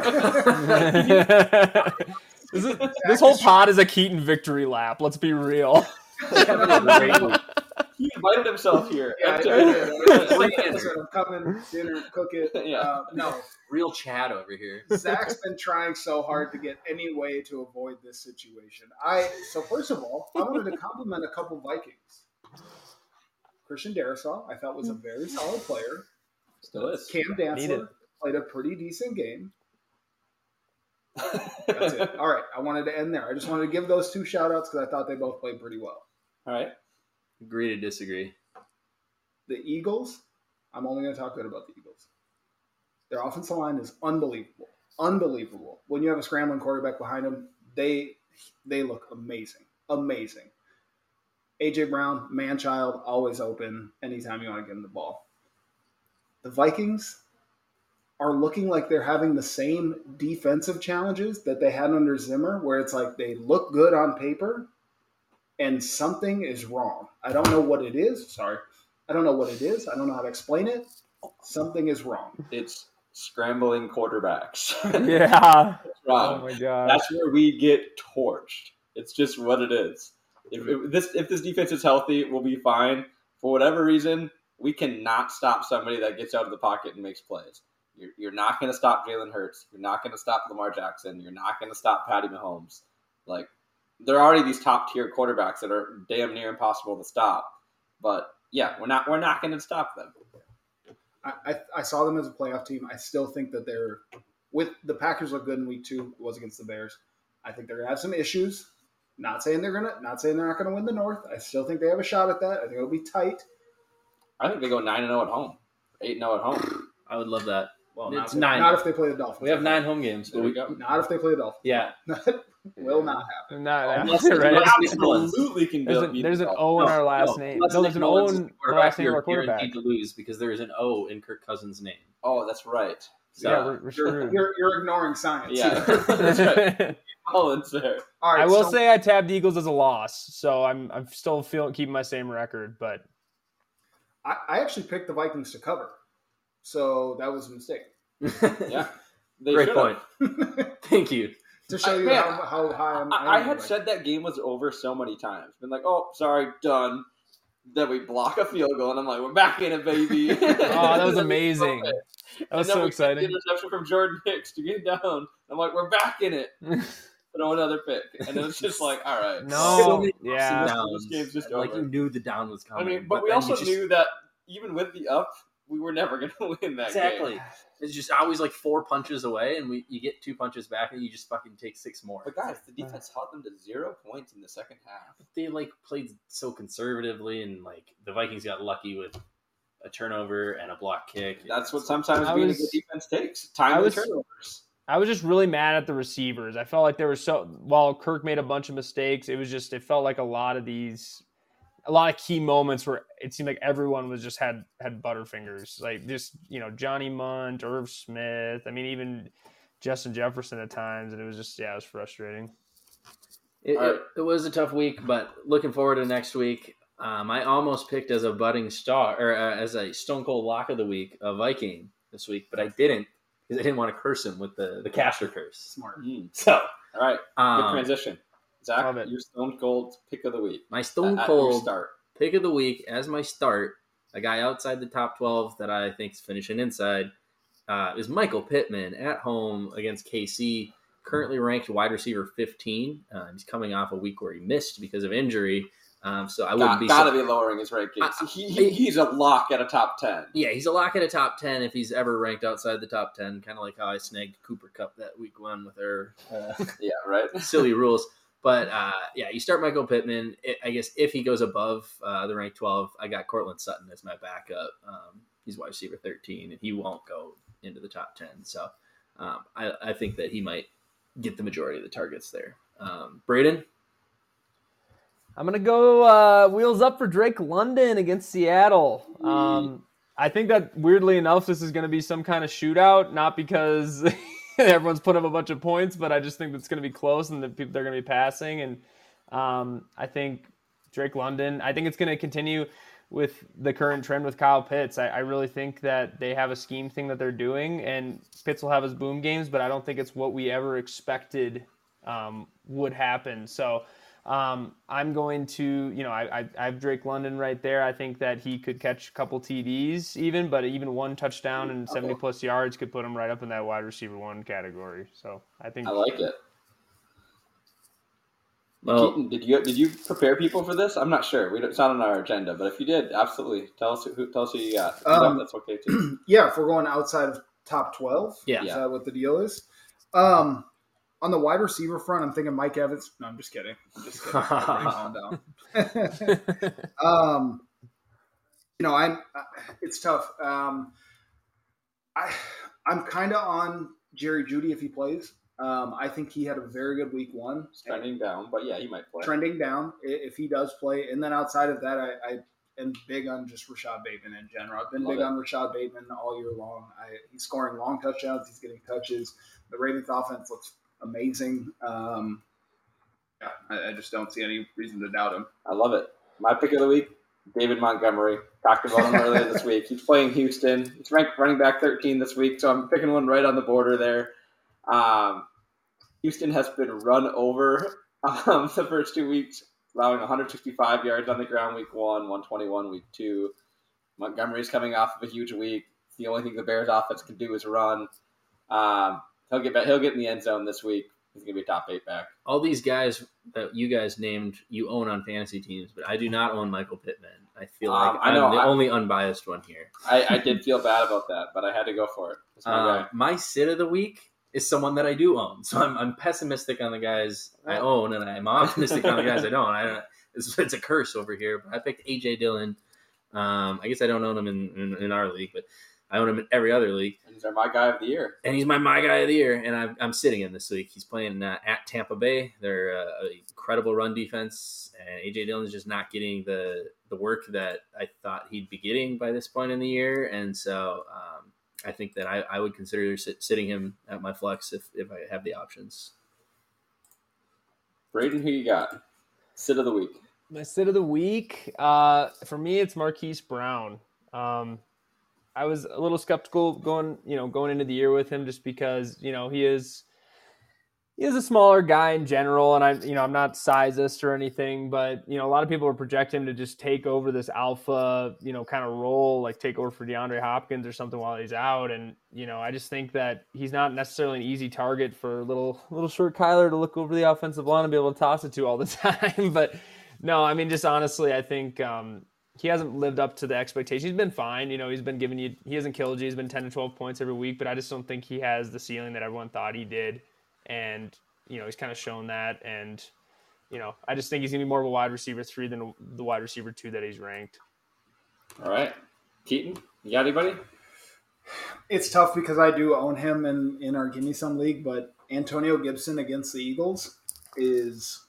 this, is, this whole pod is a Keaton victory lap. Let's be real. Having a great week. he invited himself here. Yeah, I And did. to- Like I said, I'm coming, dinner, cook it. Yeah. Uh, no, Real Chad over here. Zach's been trying so hard to get any way to avoid this situation. I so first of all, I wanted to compliment a couple Vikings. Christian Darrisaw, I thought was a very solid player. Still is. Cam Needed. Dantzler played a pretty decent game. That's it. All right, I wanted to end there. I just wanted to give those two shout outs because I thought they both played pretty well. All right. Agree to disagree. The Eagles, I'm only going to talk good about the Eagles. Their offensive line is unbelievable, unbelievable. When you have a scrambling quarterback behind them, they they look amazing, amazing. AJ Brown, man child, always open anytime you want to get him the ball. The Vikings are looking like they're having the same defensive challenges that they had under Zimmer, where it's like they look good on paper, and something is wrong. I don't know what it is. Sorry. I don't know what it is. I don't know how to explain it. Something is wrong. It's scrambling quarterbacks. yeah. Oh my god. That's where we get torched. It's just what it is. If, if this if this defense is healthy, we'll be fine. For whatever reason, we cannot stop somebody that gets out of the pocket and makes plays. You're, you're not going to stop Jalen Hurts. You're not going to stop Lamar Jackson. You're not going to stop Patty Mahomes. Like, there are already these top tier quarterbacks that are damn near impossible to stop. But yeah, we're not we're not going to stop them. I, I, I saw them as a playoff team. I still think that they're with the Packers look good in week two. It was against the Bears. I think they're gonna have some issues. Not saying they're gonna not saying they're not gonna win the North. I still think they have a shot at that. I think it'll be tight. I think they go nine and zero at home, eight and zero at home. I would love that. Well, It's not if, nine. Not if they play the Dolphins. We have nine home games. But There we, we go. Not if they play the Dolphins. yeah. Will not happen. Not, Unless- right? Absolutely can There's, build. a, there's an O in our last no. name. No, there's an O in the the last name of you're our quarterback. guaranteed to lose because there is an O in Kirk Cousins' name. Oh, that's right. So, yeah, we're, we're You're, you're, you're ignoring science. Yeah, that's right. Oh, it's there. All right. I will so- say I tabbed Eagles as a loss, so I'm I'm still feeling keeping my same record, but I, I actually picked the Vikings to cover, so that was a mistake. Yeah, they Great should've. point. Thank you. to show I- you man, how, how high I'm. I, I am, had like- said that game was over so many times. Been like, oh, sorry, done. Then we block a field goal, and I'm like, we're back in it, baby. oh, that was amazing. That And was then so we get the exciting. interception from Jordan Hicks to get down. I'm like, we're back in it. Throw another pick, and it was just like, all right. No, many yeah. This game's just like you knew the down was coming. I mean, but, we also just- knew that even with the up, we were never going to win that exactly. game. It's just always like four punches away, and we you get two punches back, and you just fucking take six more. But guys, the defense held them to zero points in the second half. they like played so conservatively, and like the Vikings got lucky with a turnover and a block kick. That's what sometimes I being was- a good defense takes. Time I with was- turnovers. I was just really mad at the receivers. I felt like there were so while Kirk made a bunch of mistakes, it was just it felt like a lot of these a lot of key moments where it seemed like everyone was just had had butterfingers. Like just, you know, Johnny Mundt, Irv Smith, I mean even Justin Jefferson at times, and it was just yeah, it was frustrating. It, All right. it, it was a tough week, but looking forward to next week. Um, I almost picked as a budding star or uh, as a Stone Cold Lock of the Week a Viking this week, but I didn't because I didn't want to curse him with the the caster curse. Smart. Mm. So All right, good um, transition. Zack, Love it. your Stone Cold pick of the week. my Stone At- at Cold start. pick of the week as my start, a guy outside the top 12 that I think is finishing inside, uh, is Michael Pittman at home against KC, currently ranked wide receiver 15. Uh, he's coming off a week where he missed because of injury. Um, so I wouldn't Got, be gotta sur- be lowering his rankings. I- he, he, he's a lock at a top ten. Yeah, he's a lock at a top 10 if he's ever ranked outside the top 10, kind of like how I snagged Cooper Kupp that week one with our uh, Yeah, right. silly rules. But uh, yeah, you start Michael Pittman. I I guess if he goes above uh, the rank 12, I got Courtland Sutton as my backup. Um, he's wide receiver 13, and he won't go into the top 10. So um, I, I think that he might get the majority of the targets there. Um, Braden, I'm gonna go uh, wheels up for Drake London against Seattle. Um, I think that weirdly enough, this is gonna be some kind of shootout, not because everyone's put up a bunch of points, but I just think it's gonna be close and that people they're gonna be passing. And um, I think Drake London. I think it's gonna continue with the current trend with Kyle Pitts. I, I really think that they have a scheme thing that they're doing, and Pitts will have his boom games, but I don't think it's what we ever expected um, would happen. So. Um, I'm going to, you know, I, I, I have Drake London right there. I think that he could catch a couple TDs even, but even one touchdown and 70 plus yards could put him right up in that wide receiver one category. So I think I like it. well, Keaton, did you did you prepare people for this? I'm not sure. We don't, it's not on our agenda, but if you did, absolutely tell us who tell us who you got. If you don't, Um, that's okay too. Yeah, if we're going outside of top 12, Yeah. is that what the deal is? Um, on the wide receiver front, I'm thinking Mike Evans. No, I'm just kidding. I'm just kidding. Calm down. um, you know, I'm. Uh, it's tough. Um, I I'm kind of on Jerry Jeudy if he plays. Um, I think he had a very good week one, It's trending down, but yeah, he might play. trending down if he does play. And then outside of that, I, I am big on just Rashod Bateman in general. I've been Love big it. on Rashod Bateman all year long. I, he's scoring long touchdowns. He's getting touches. The Ravens offense looks amazing. Um, yeah, I, I just don't see any reason to doubt him. I love it. My pick of the week, David Montgomery. Talked about him earlier this week. He's playing Houston. He's ranked running back 13 this week, so I'm picking one right on the border there. Um, Houston has been run over um, the first two weeks, allowing 165 yards on the ground week one, 121 week two. Montgomery's coming off of a huge week. the only thing the Bears offense can do is run. Um, he'll get back, he'll get in the end zone this week. He's gonna be a top eight back. All these guys that you guys named, you own on fantasy teams, but I do not own Michael Pittman. I feel Um, like I know, I'm the I- only unbiased one here. I, I did feel bad about that, but I had to go for it. My Uh, my sit of the week is someone that I do own, so I'm, I'm pessimistic on the guys I own, and I'm optimistic on the guys I don't. I don't. It's, it's a curse over here, but I picked AJ Dillon. Um, I guess I don't own him in, in, in our league, but I own him in every other league. And These are my guy of the year. and he's my my guy of the year, and I'm, I'm sitting him this week. He's playing uh, at Tampa Bay. They're uh, an incredible run defense, and AJ Dillon's just not getting the the work that I thought he'd be getting by this point in the year, and so um, I think that I, I would consider sit, sitting him at my flex if if I have the options. Braden, who you got? Sit of the week. My sit of the week, uh, for me, it's Marquise Brown. Um, I was a little skeptical going, you know, going into the year with him just because, you know, he is he is a smaller guy in general, and I, you know, I'm not sizist or anything, but you know, a lot of people are projecting him to just take over this alpha, you know, kind of role, like take over for DeAndre Hopkins or something while he's out, and you know, I just think that he's not necessarily an easy target for little little short Kyler to look over the offensive line and be able to toss it to all the time, but. No, I mean, just honestly, I think um, he hasn't lived up to the expectations. He's been fine. You know, he's been giving you, he hasn't killed you. He's been 10 to 12 points every week, but I just don't think he has the ceiling that everyone thought he did. And, you know, he's kind of shown that. And, you know, I just think he's going to be more of a wide receiver three than the wide receiver two that he's ranked. All right. Keaton, you got anybody? It's tough because I do own him in, in our Gimme Some league, but Antonio Gibson against the Eagles is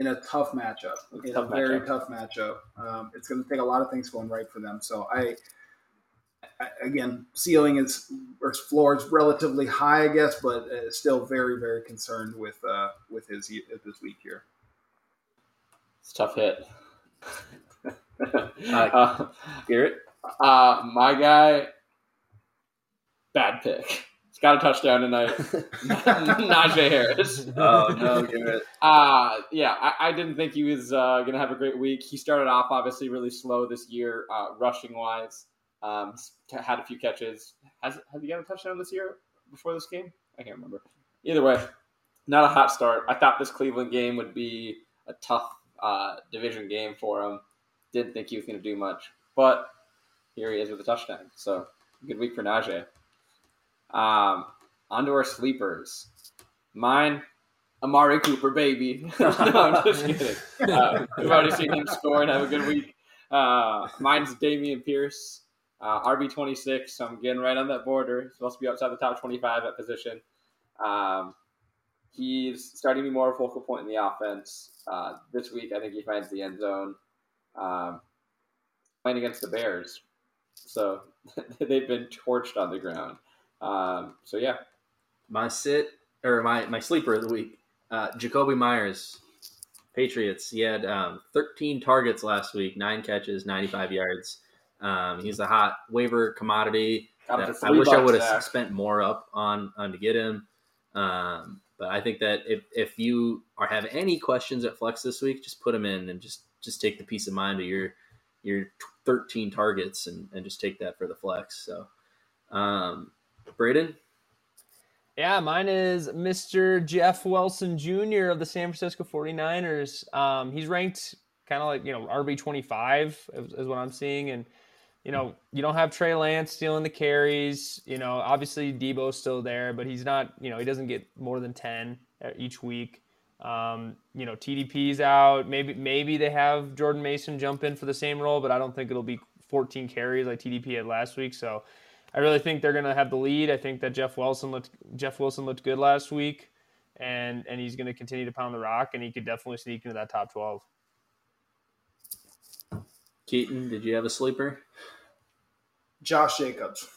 in a tough matchup. Tough a very matchup. tough matchup. Um, it's going to take a lot of things going right for them. So I, I again, ceiling is or floor is relatively high, I guess, but uh, still very very concerned with uh, with his with his week here. It's a tough hit. uh, Garrett, uh, my guy, bad pick. He's got a touchdown tonight. Najee Harris. oh no. Uh, yeah, I, I didn't think he was uh, going to have a great week. He started off obviously really slow this year, uh, rushing wise. Um, had a few catches. Has has he got a touchdown this year before this game? I can't remember. Either way, not a hot start. I thought this Cleveland game would be a tough uh, division game for him. Didn't think he was going to do much, but here he is with a touchdown. So good week for Najee. Um, on to our sleepers. Mine, Amari Cooper, baby. no, I'm just kidding. Uh, we've already seen him score and have a good week. Uh, mine's Dameon Pierce, uh, RB26. So I'm getting right on that border. He's supposed to be outside the top 25 at position. Um, he's starting to be more a focal point in the offense. Uh, this week, I think he finds the end zone. Um, playing against the Bears. So they've been torched on the ground. Um, so yeah, my sit or my my sleeper of the week, uh, Jakobi Meyers, Patriots. He had um, 13 targets last week, nine catches, 95 yards. Um, he's a hot waiver commodity. got him that for I wish I would have spent more up on on to get him. Um, but I think that if, if you are have any questions at flex this week, just put them in and just just take the peace of mind of your your 13 targets and, and just take that for the flex. So, um, Braden, Yeah, mine is Mr. Jeff Wilson Jr. of the San Francisco 49ers. Um, he's ranked kind of like, you know, RB25 is, is what I'm seeing. And, you know, you don't have Trey Lance stealing the carries. You know, obviously Deebo's still there, but he's not, you know, he doesn't get more than 10 each week. Um, you know, TDP's out. Maybe maybe they have Jordan Mason jump in for the same role, but I don't think it'll be 14 carries like TDP had last week. So I really think they're going to have the lead. I think that Jeff Wilson looked Jeff Wilson looked good last week, and and he's going to continue to pound the rock, and he could definitely sneak into that top 12. Keaton, did you have a sleeper? Josh Jacobs,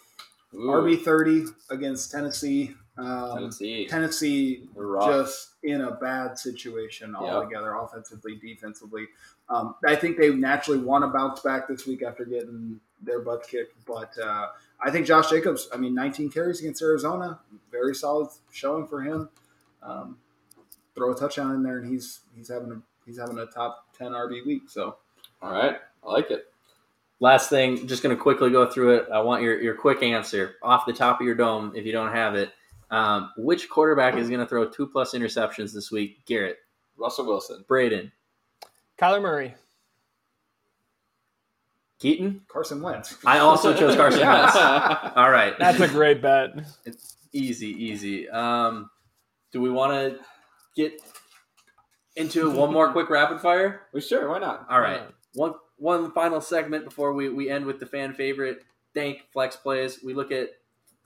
Ooh, RB thirty against Tennessee. Um, Tennessee. Tennessee just in a bad situation Yeah. altogether, offensively, defensively. Um, I think they naturally want to bounce back this week after getting their butts kicked. But uh, I think Josh Jacobs, I mean, 19 carries against Arizona, very solid showing for him. Um, throw a touchdown in there, and he's he's having a he's having a top 10 RB week. So All right, I like it. Last thing, just going to quickly go through it. I want your, your quick answer off the top of your dome if you don't have it. Um, which quarterback is going to throw two plus interceptions this week? Garrett, Russell Wilson. Braden, Kyler Murray. Keaton. Carson Wentz. I also chose Carson Wentz. All right, That's a great bet. easy, easy. Um, do we want to get into one more quick rapid fire? we sure, why not? All right. One one final segment before we, we end with the fan favorite dank flex plays. We look at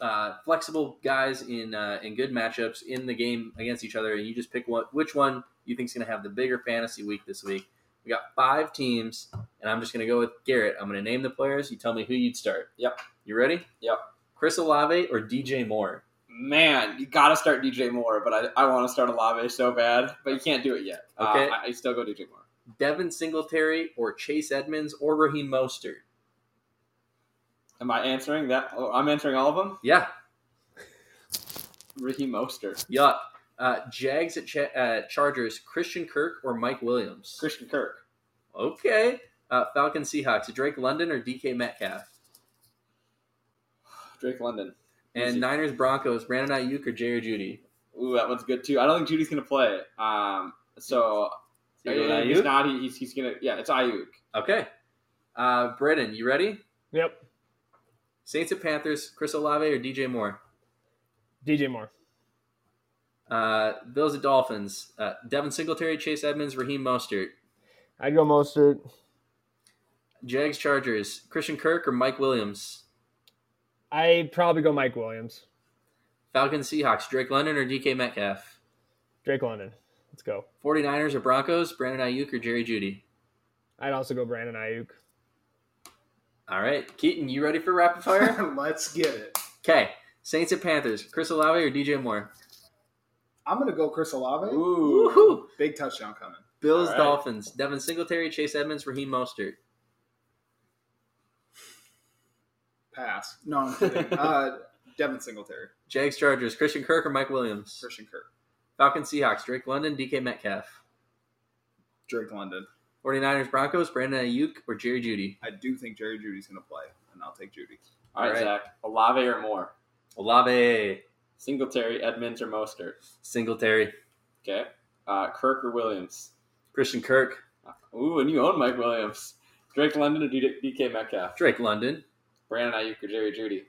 uh, flexible guys in uh, in good matchups in the game against each other, and you just pick what which one you think is going to have the bigger fantasy week this week. We got five teams, and I'm just going to go with Garrett. I'm going to name the players. You tell me who you'd start. Yep. You ready? Yep. Chris Olave or DJ Moore? Man, you gotta start DJ Moore, but I, I want to start Olave so bad, but you can't do it yet. Okay. Uh, I, I still go DJ Moore. Devin Singletary or Chase Edmonds or Raheem Mostert? Am I answering that? Oh, I'm answering all of them. Yeah. Raheem Mostert, Yuck. Uh, Jags at Ch- uh, Chargers, Christian Kirk or Mike Williams? Christian Kirk, Okay. Uh, Falcon Seahawks, Drake London or DK Metcalf? Drake London. And Easy. Niners Broncos, Brandon Aiyuk or Jerry Jeudy? Ooh, that one's good too. I don't think Jeudy's gonna play. Um, so So you he's not. He, he's, he's gonna. Yeah, it's Aiyuk. Okay. Uh, Brennan, you ready? Yep. Saints at Panthers, Chris Olave or DJ Moore? DJ Moore. Uh, Bills at Dolphins, uh, Devin Singletary, Chase Edmonds, Raheem Mostert. I'd go Mostert. Jags Chargers, Christian Kirk or Mike Williams? I'd probably go Mike Williams. Falcons Seahawks, Drake London or DK Metcalf? Drake London. Let's go. 49ers or Broncos, Brandon Aiyuk or Jerry Jeudy? I'd also go Brandon Aiyuk. All right. Keaton, you ready for rapid fire? Let's get it. Okay. Saints and Panthers, Chris Olave or DJ Moore? I'm gonna go Chris Olave. Ooh. Woohoo! Big touchdown coming. Bills All right. Dolphins, Devin Singletary, Chase Edmonds, Raheem Mostert. Pass. No, I'm kidding. uh, Devin Singletary, Jags Chargers, Christian Kirk or Mike Williams? Christian Kirk, Falcons Seahawks, Drake London, DK Metcalf. Drake London. 49ers Broncos, Brandon Aiyuk or Jerry Jeudy? I do think Jerry Jeudy's gonna play, and I'll take Jeudy. All right, All right. Zack. Olave or Moore? Olave, Singletary, Edmonds, or Mostert? Singletary, Okay. Uh, Kirk or Williams? Christian Kirk, Ooh, and you own Mike Williams. Drake London or DK Metcalf? Drake London, Brandon Aiyuk or Jerry Jeudy?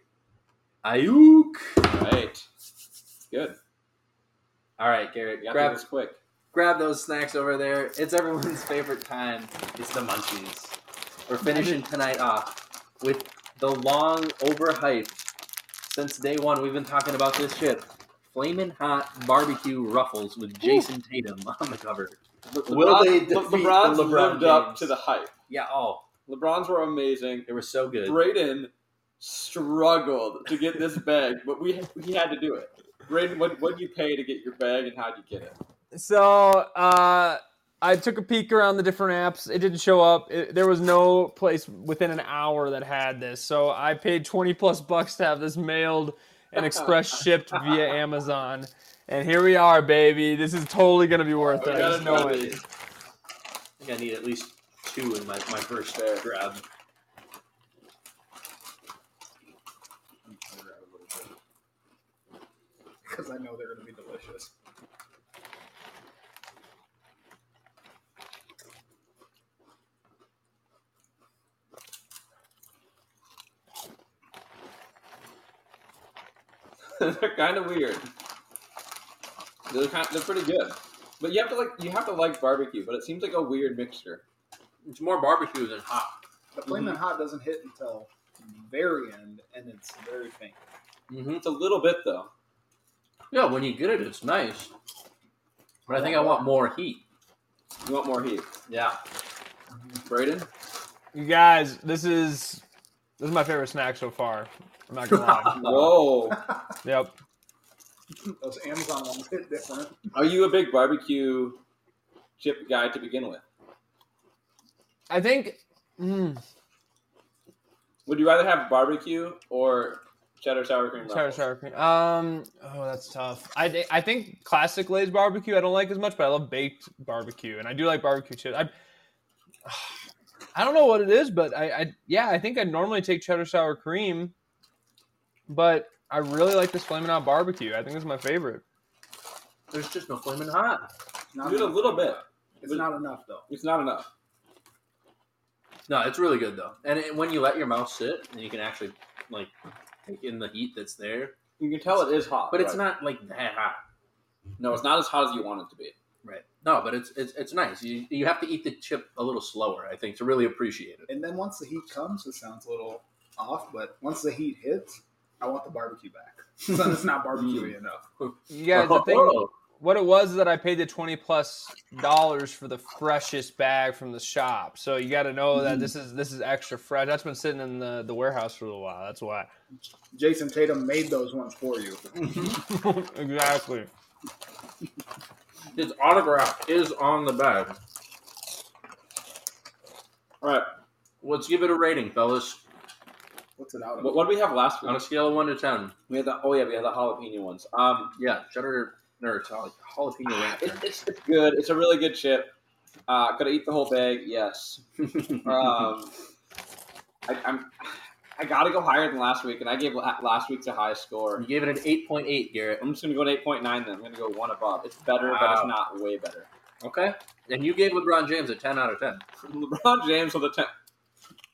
Aiyuk. Right. Good. All right, Garrett, grab this quick. grab those snacks over there. It's everyone's favorite time. It's the munchies. We're finishing tonight off with the long overhyped. Since day one, we've been talking about this chip. Flamin' hot barbecue ruffles with Jayson Tatum on the cover. Will they Le- defeat LeBron's the LeBron lived up James? to the hype. Yeah, oh, LeBron's were amazing. they were so good. Braden struggled to get this bag, but we he had to do it. Braden, what what did you pay to get your bag, and how did you get it? So uh, I took a peek around the different apps. It didn't show up. It, there was no place within an hour that had this. So I paid 20 plus bucks to have this mailed and express shipped via Amazon. And here we are, baby. This is totally going to be worth it. I gotta just know it. I think I need at least two in my, my first Fair. grab. Because I know they're gonna be delicious. they're kind of weird. They're kind they're pretty good, but you have to like you have to like barbecue, but it seems like a weird mixture. It's more barbecue than hot. The flaming hot doesn't hit until the very end, and it's very faint. Mm-hmm. It's a little bit though. Yeah, when you get it, it's nice. But I think I want more heat. You want more heat, Yeah. Braden? You guys, this is this is my favorite snack so far. I'm not gonna lie. Whoa, Yep. Those Amazon ones hit different. are you a big barbecue chip guy to begin with? I think mm, Would you rather have barbecue or cheddar sour cream? sour ruffles? sour cream. Um, oh, that's tough. I I think classic Lay's barbecue I don't like as much, but I love baked barbecue, and I do like barbecue chips. I I don't know what it is, but I, I yeah, I think I'd normally take cheddar sour cream, but I really like this flaming hot barbecue. I think this is my favorite. There's just no flaming hot. Not Just a enough. little bit. It's not enough though. It's not enough. No, it's really good though. And it, when you let your mouth sit, and you can actually like take in the heat that's there, You can tell it is hot, but it's right? not like that hot. No, it's not as hot as you want it to be. Right. No, but it's it's it's nice. You you have to eat the chip a little slower, I think, to really appreciate it. And then once the heat comes, it sounds a little off, but once the heat hits, I want the barbecue back. then it's not barbecue mm. enough. You guys, the oh, thing, what it was is that I paid the twenty plus dollars for the freshest bag from the shop. So you got to know that mm. this is this is extra fresh. That's been sitting in the, the warehouse for a little while. That's why. Jayson Tatum made those ones for you. Mm-hmm. exactly. His autograph is on the bag. All right. Let's give it a rating, fellas. What's it out of? What, what did we have last week? On a scale of one to ten. We had the oh yeah, we had the jalapeno ones. Um, Yeah, cheddar or jala- jalapeno ranch. it, it's, it's good. It's a really good chip. Uh, could I eat the whole bag? Yes. Um, I, I'm. I got to go higher than last week, and I gave last week the high score. you gave it an eight point eight, Garrett. I'm just gonna go to 8.9. Then I'm gonna go one above. It's better, but it's not way better. Okay. And you gave LeBron James a ten out of ten. LeBron James with a 10.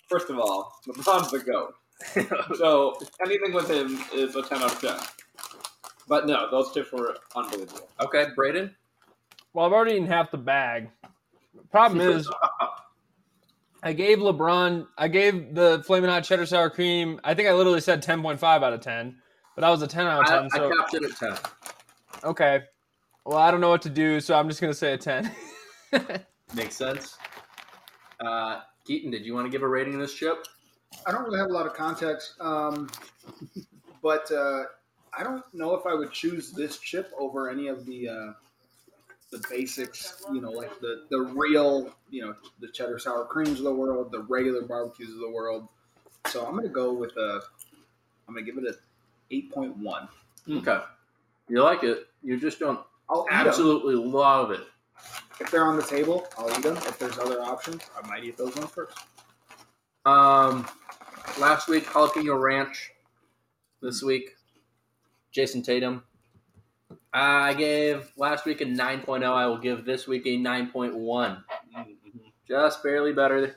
First of all, LeBron's the goat. So anything with him is a 10 out of 10. But no, those tips were unbelievable. okay, Braden. Well, I've already eaten half the bag. Problem is, I gave LeBron, I gave the flaming hot cheddar sour cream. I think I literally said ten point five out of ten, but that was a ten out of ten. I So capped it at ten. okay, well I don't know what to do, so I'm just gonna say a ten. Makes sense. Uh, Keaton, did you want to give a rating to this chip? I don't really have a lot of context, um, but uh, I don't know if I would choose this chip over any of the uh, the basics. You know, like the the real, you know, the cheddar sour creams of the world, the regular barbecues of the world. So I'm gonna go with a. I'm gonna give it a eight point one. Okay. You like it. You just don't I'll absolutely love it. If they're on the table, I'll eat them. If there's other options, I might eat those ones first. Um, last week jalapeno ranch. This week, Jayson Tatum. I gave last week a 9.0. I will give this week a 9.1. Just barely better.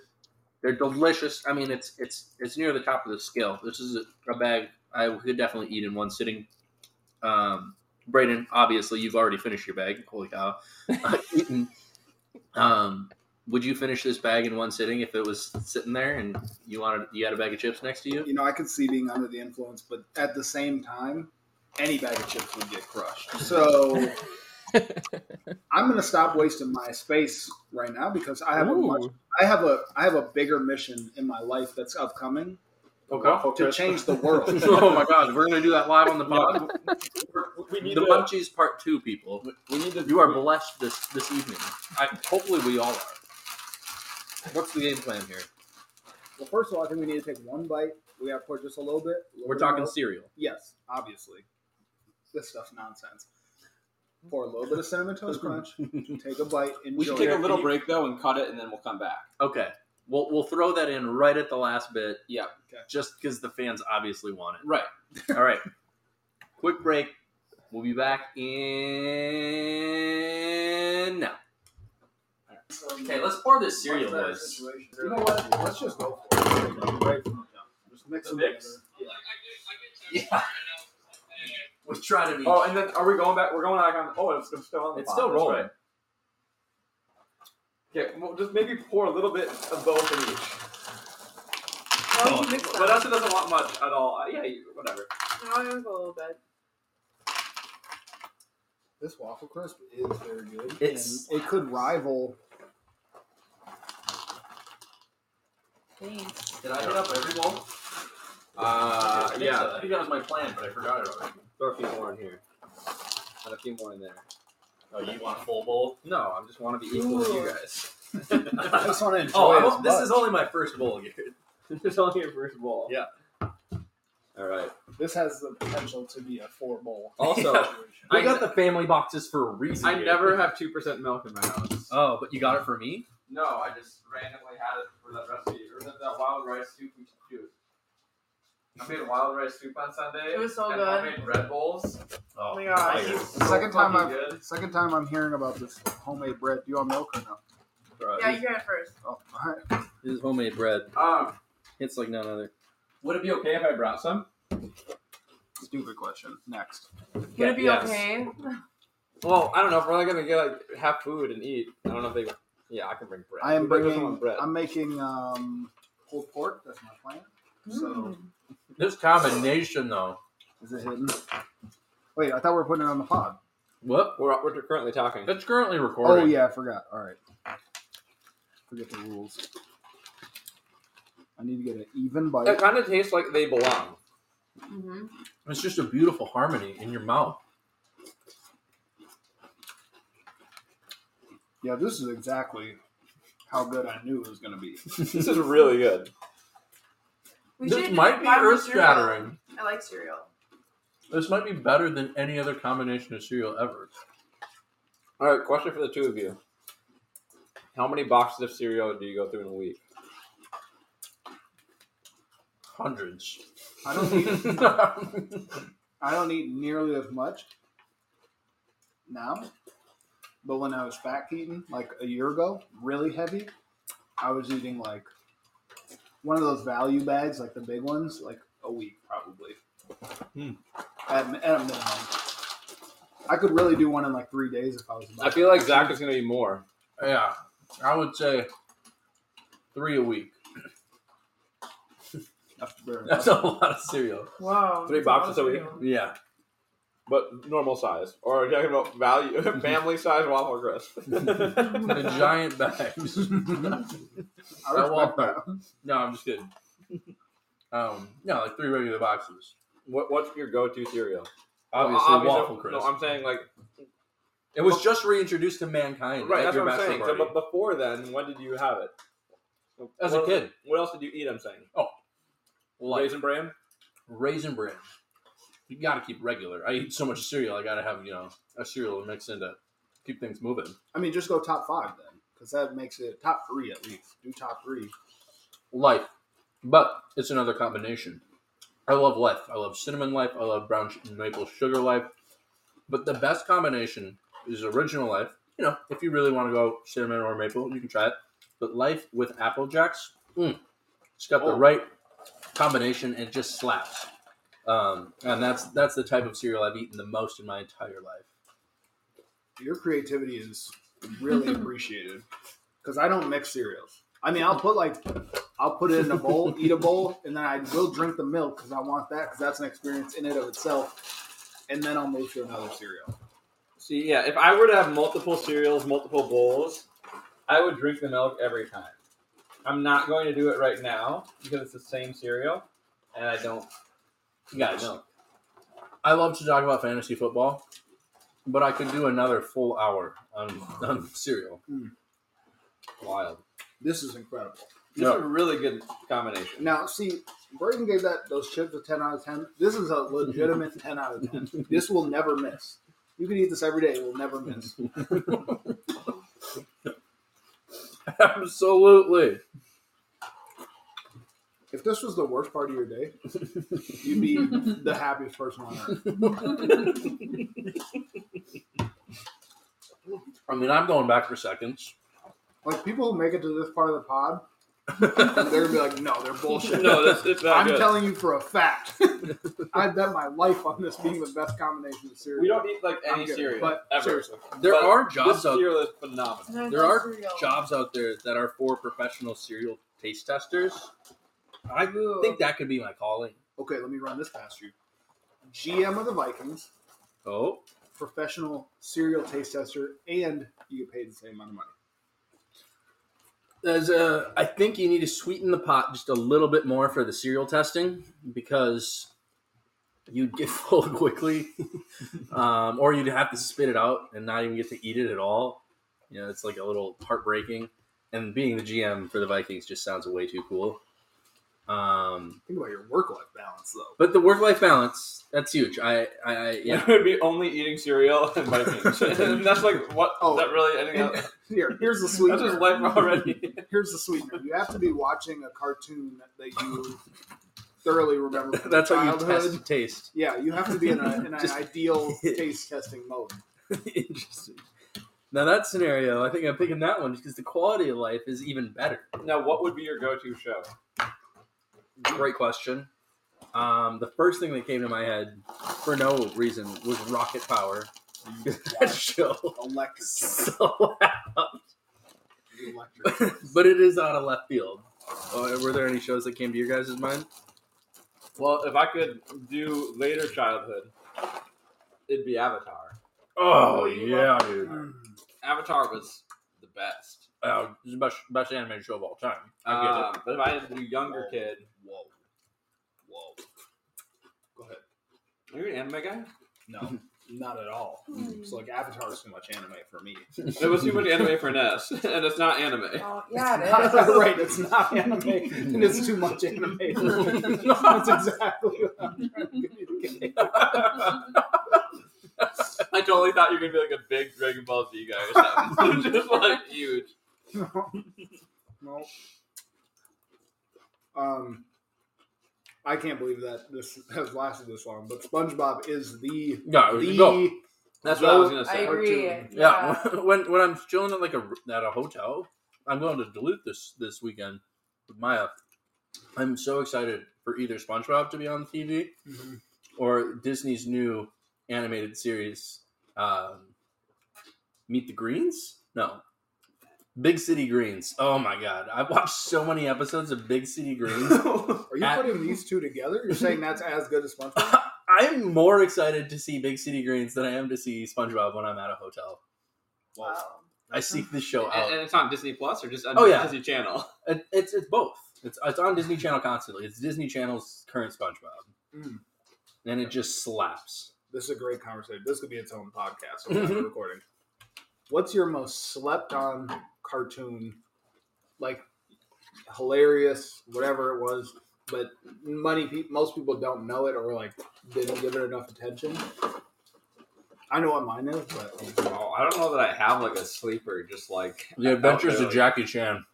They're delicious. I mean, it's it's it's near the top of the scale. This is a, bag I could definitely eat in one sitting. Um, Braden, obviously, you've already finished your bag. Holy cow! Uh, um, would you finish this bag in one sitting if it was sitting there and you wanted you had a bag of chips next to you? You know, I could see being under the influence, but at the same time, any bag of chips would get crushed. So I'm going to stop wasting my space right now because I have a much, I have a I have a bigger mission in my life that's upcoming Okay. to change the world. oh my God, we're gonna do that live on the pod. We need the to. Munchies Part Two, people. We need to. You are blessed this this evening. I, hopefully, we all are. What's the game plan here? well, first of all, I think we need to take one bite. We got to pour just a little bit. a little We're bit talking more. cereal. Yes, obviously. This stuff's nonsense. Pour a little bit of cinnamon toast crunch. Take a bite. Enjoy. We should take a little break though and cut it, and then we'll come back. Okay, we'll we'll throw that in right at the last bit. Yeah. Okay. Just because the fans obviously want it. Right. All right. Quick break. We'll be back in now. Okay, let's pour this cereal, boys. You know what? Let's just go for it. Right from the jump. Just mix them Mix? together. Yeah. We're trying to be. Oh, and then are we going back? We're going back on. Oh, it's still on. The It's pot, still that's rolling. right. Okay, well, just maybe pour a little bit of both in each. Oh, you mix them. Vanessa doesn't want much at all. Uh, yeah, you- whatever. No, I'm gonna go a little bit. This waffle crisp is very good. It's- and it could rival. Thanks. Did I hit up every bowl? Uh, I yeah. so. I think that was my plan, but I forgot it already. Throw a few more in here. And a few more in there. Oh, you want a full bowl? No, I just want to be equal with you guys. I just want to enjoy oh, it. I'm- this is only my first bowl, Garrett. this is only your first bowl. Yeah. All right. This has the potential to be a four bowl. Also, Yeah. I- got the family boxes for a reason. I Garrett. never have two percent milk in my house. Oh, but you got it for me? No, I just randomly had it for that recipe or that, that wild rice soup we used. I made a wild rice soup on Sunday. It was so and good. I made bread bowls. Oh my gosh. It was The second time I've good. second time I'm hearing about this homemade bread. Do you want milk or no? Yeah, you got it first. Oh, all right. This is homemade bread. Um, It's like none other. would it be okay if I brought some? Stupid question. Next. Would it be Yes. okay? Well, I don't know. If we're only gonna get like have food and eat, I don't know if they. Yeah, I can bring bread. I am bringing. bread. I'm making um, pulled pork. That's my plan. So Mm. This combination, though. is it hidden? Wait, I thought we were putting it on the pod. What? We're, we're currently talking. It's currently recording. Oh yeah, I forgot. All right. Forget the rules. I need to get an even It bite. kind of tastes like they belong. Mhm. It's just a beautiful harmony in your mouth. Yeah, this is exactly how good I knew it was going to be. this is really good. We This should might be buy more earth cereal. shattering. I like cereal. This might be better than any other combination of cereal ever. All right, question for the two of you: How many boxes of cereal do you go through in a week? Hundreds. I don't eat. I don't eat nearly as much now. But when I was fat eating, like a year ago, really heavy, I was eating like one of those value bags, like the big ones, like a week probably. Hmm. At, at a minimum. I could really do one in like three days if I was. I feel like Zack is going to be more. yeah, I would say three a week. That's That's a lot of cereal. Wow. Three boxes of a week? Yeah. But normal size. Or are you talking about value, family size waffle crisp? The giant bags. I At respect that. No, I'm just kidding. Um, no, like three regular boxes. what, what's your go-to cereal? Obviously, Well, waffle crisp. No, I'm saying like it was just reintroduced to mankind right. at That's your what I'm bachelor saying. So, but before then, when did you have it? As a kid, What else did you eat? I'm saying like raisin bran. raisin bran. You got to keep regular. I eat so much cereal. I got to have you know a cereal to mix in to keep things moving. I mean, just go top five then, because that makes it top three at least. Do top three. Life, but it's another combination. I love life. I love cinnamon life. I love brown sh- maple sugar life. But the best combination is original life. You know, if you really want to go cinnamon or maple, you can try it. But life with apple jacks, mm, it's got the Oh. right combination. and It just slaps. Um, and that's that's the type of cereal I've eaten the most in my entire life. Your creativity is really appreciated because I don't mix cereals. I mean, I'll put like I'll put it in a bowl, eat a bowl, and then I will drink the milk because I want that because that's an experience in it of itself. And then I'll move to another cereal. See, yeah, if I were to have multiple cereals, multiple bowls, I would drink the milk every time. I'm not going to do it right now because it's the same cereal, and I don't. Guys, milk. I love to talk about fantasy football, but I could do another full hour on, on cereal. Hmm. Wild. This is incredible. This Yeah. is a really good combination. Now, see, Braden gave that those chips a ten out of ten. This is a legitimate ten out of ten. This will never miss. You can eat this every day; it will never miss. Absolutely. If this was the worst part of your day, you'd be the happiest person on earth. I mean, I'm going back for seconds. Like people who make it to this part of the pod, they're gonna be like, "No, they're bullshit." no, that's it's not I'm good. telling you for a fact. I bet my life on this being the best combination of cereal. we don't eat like any good, cereal, but ever. seriously, There But are This jobs out cereal is phenomenal. I there are cereal. jobs out there that are for professional cereal taste testers. I think that could be my calling. okay, let me run this past you. GM of the Vikings, Oh, professional cereal taste tester, and you get paid the same amount of money. There's a, I think you need to sweeten the pot just a little bit more for the cereal testing because you'd get full quickly, um, or you'd have to spit it out and not even get to eat it at all. You know, it's like a little heartbreaking. And being the GM for the Vikings just sounds way too cool. Um, Think about your work life balance though. but the work life balance that's huge. I, I, I yeah. It would be only eating cereal and Vikings. and that's like what Oh, that really anything And else. here, here's the That's sweetener. just life already. Here's the sweetener. You have to be watching a cartoon that you thoroughly remember from That's how you childhood. test taste. Yeah, you have to be in, a, in an ideal taste testing mode. Interesting. Now that scenario, I think I'm picking that one because the quality of life is even better. now, what would be your go-to show? Great question. Um, the first thing that came to my head, for no reason, was Rocket Power. that show Electric so loud. But it is out of left field. Uh, were there any shows that came to your guys' mind? Well, if I could do later childhood, it'd be Avatar. Oh yeah, dude. Avatar was the best. Uh, it's the best, best animated show of all time. I get Um, but if I had to do younger kid, Whoa. Whoa. Go ahead. are you an anime guy? No, not at all. It's like Avatar is too much anime for me. It was too much anime for Ness, and it's not anime. Oh, yeah, it Not- is. right, it's not anime, and it's too much anime for me. That's exactly what I'm trying to communicate. I totally thought you were gonna be like a big Dragon Ball Z guy or something, just like huge. no. Um, I can't believe that this has lasted this long, but SpongeBob is the Yeah, the go. That's what I was gonna say. I say. agree. Cartoon. Yeah, when when I'm chilling at like a at a hotel, I'm going to Duluth this this weekend with Maya. I'm so excited for either SpongeBob to be on TV or Disney's new animated series, um, Meet the Greens. No, Big City Greens. Oh my god, I've watched so many episodes of Big City Greens. Are you At- putting these two together? You're saying that's as good as SpongeBob? I'm more excited to see Big City Greens than I am to see SpongeBob when I'm at a hotel. Wow. I seek this show out. And, and it's on Disney Plus or just on Oh, yeah. Disney Channel. It, it's it's both. It's it's on Disney Channel constantly. It's Disney Channel's current SpongeBob, Mm. and it just slaps. This is a great conversation. This could be its own podcast. So we're recording. What's your most slept on cartoon? Like hilarious, whatever it was, but money. Pe- most people don't know it or like didn't give it enough attention. I know what mine is, but Oh, I don't know that I have like a sleeper, just like The Adventures out of there, like- Jackie Chan.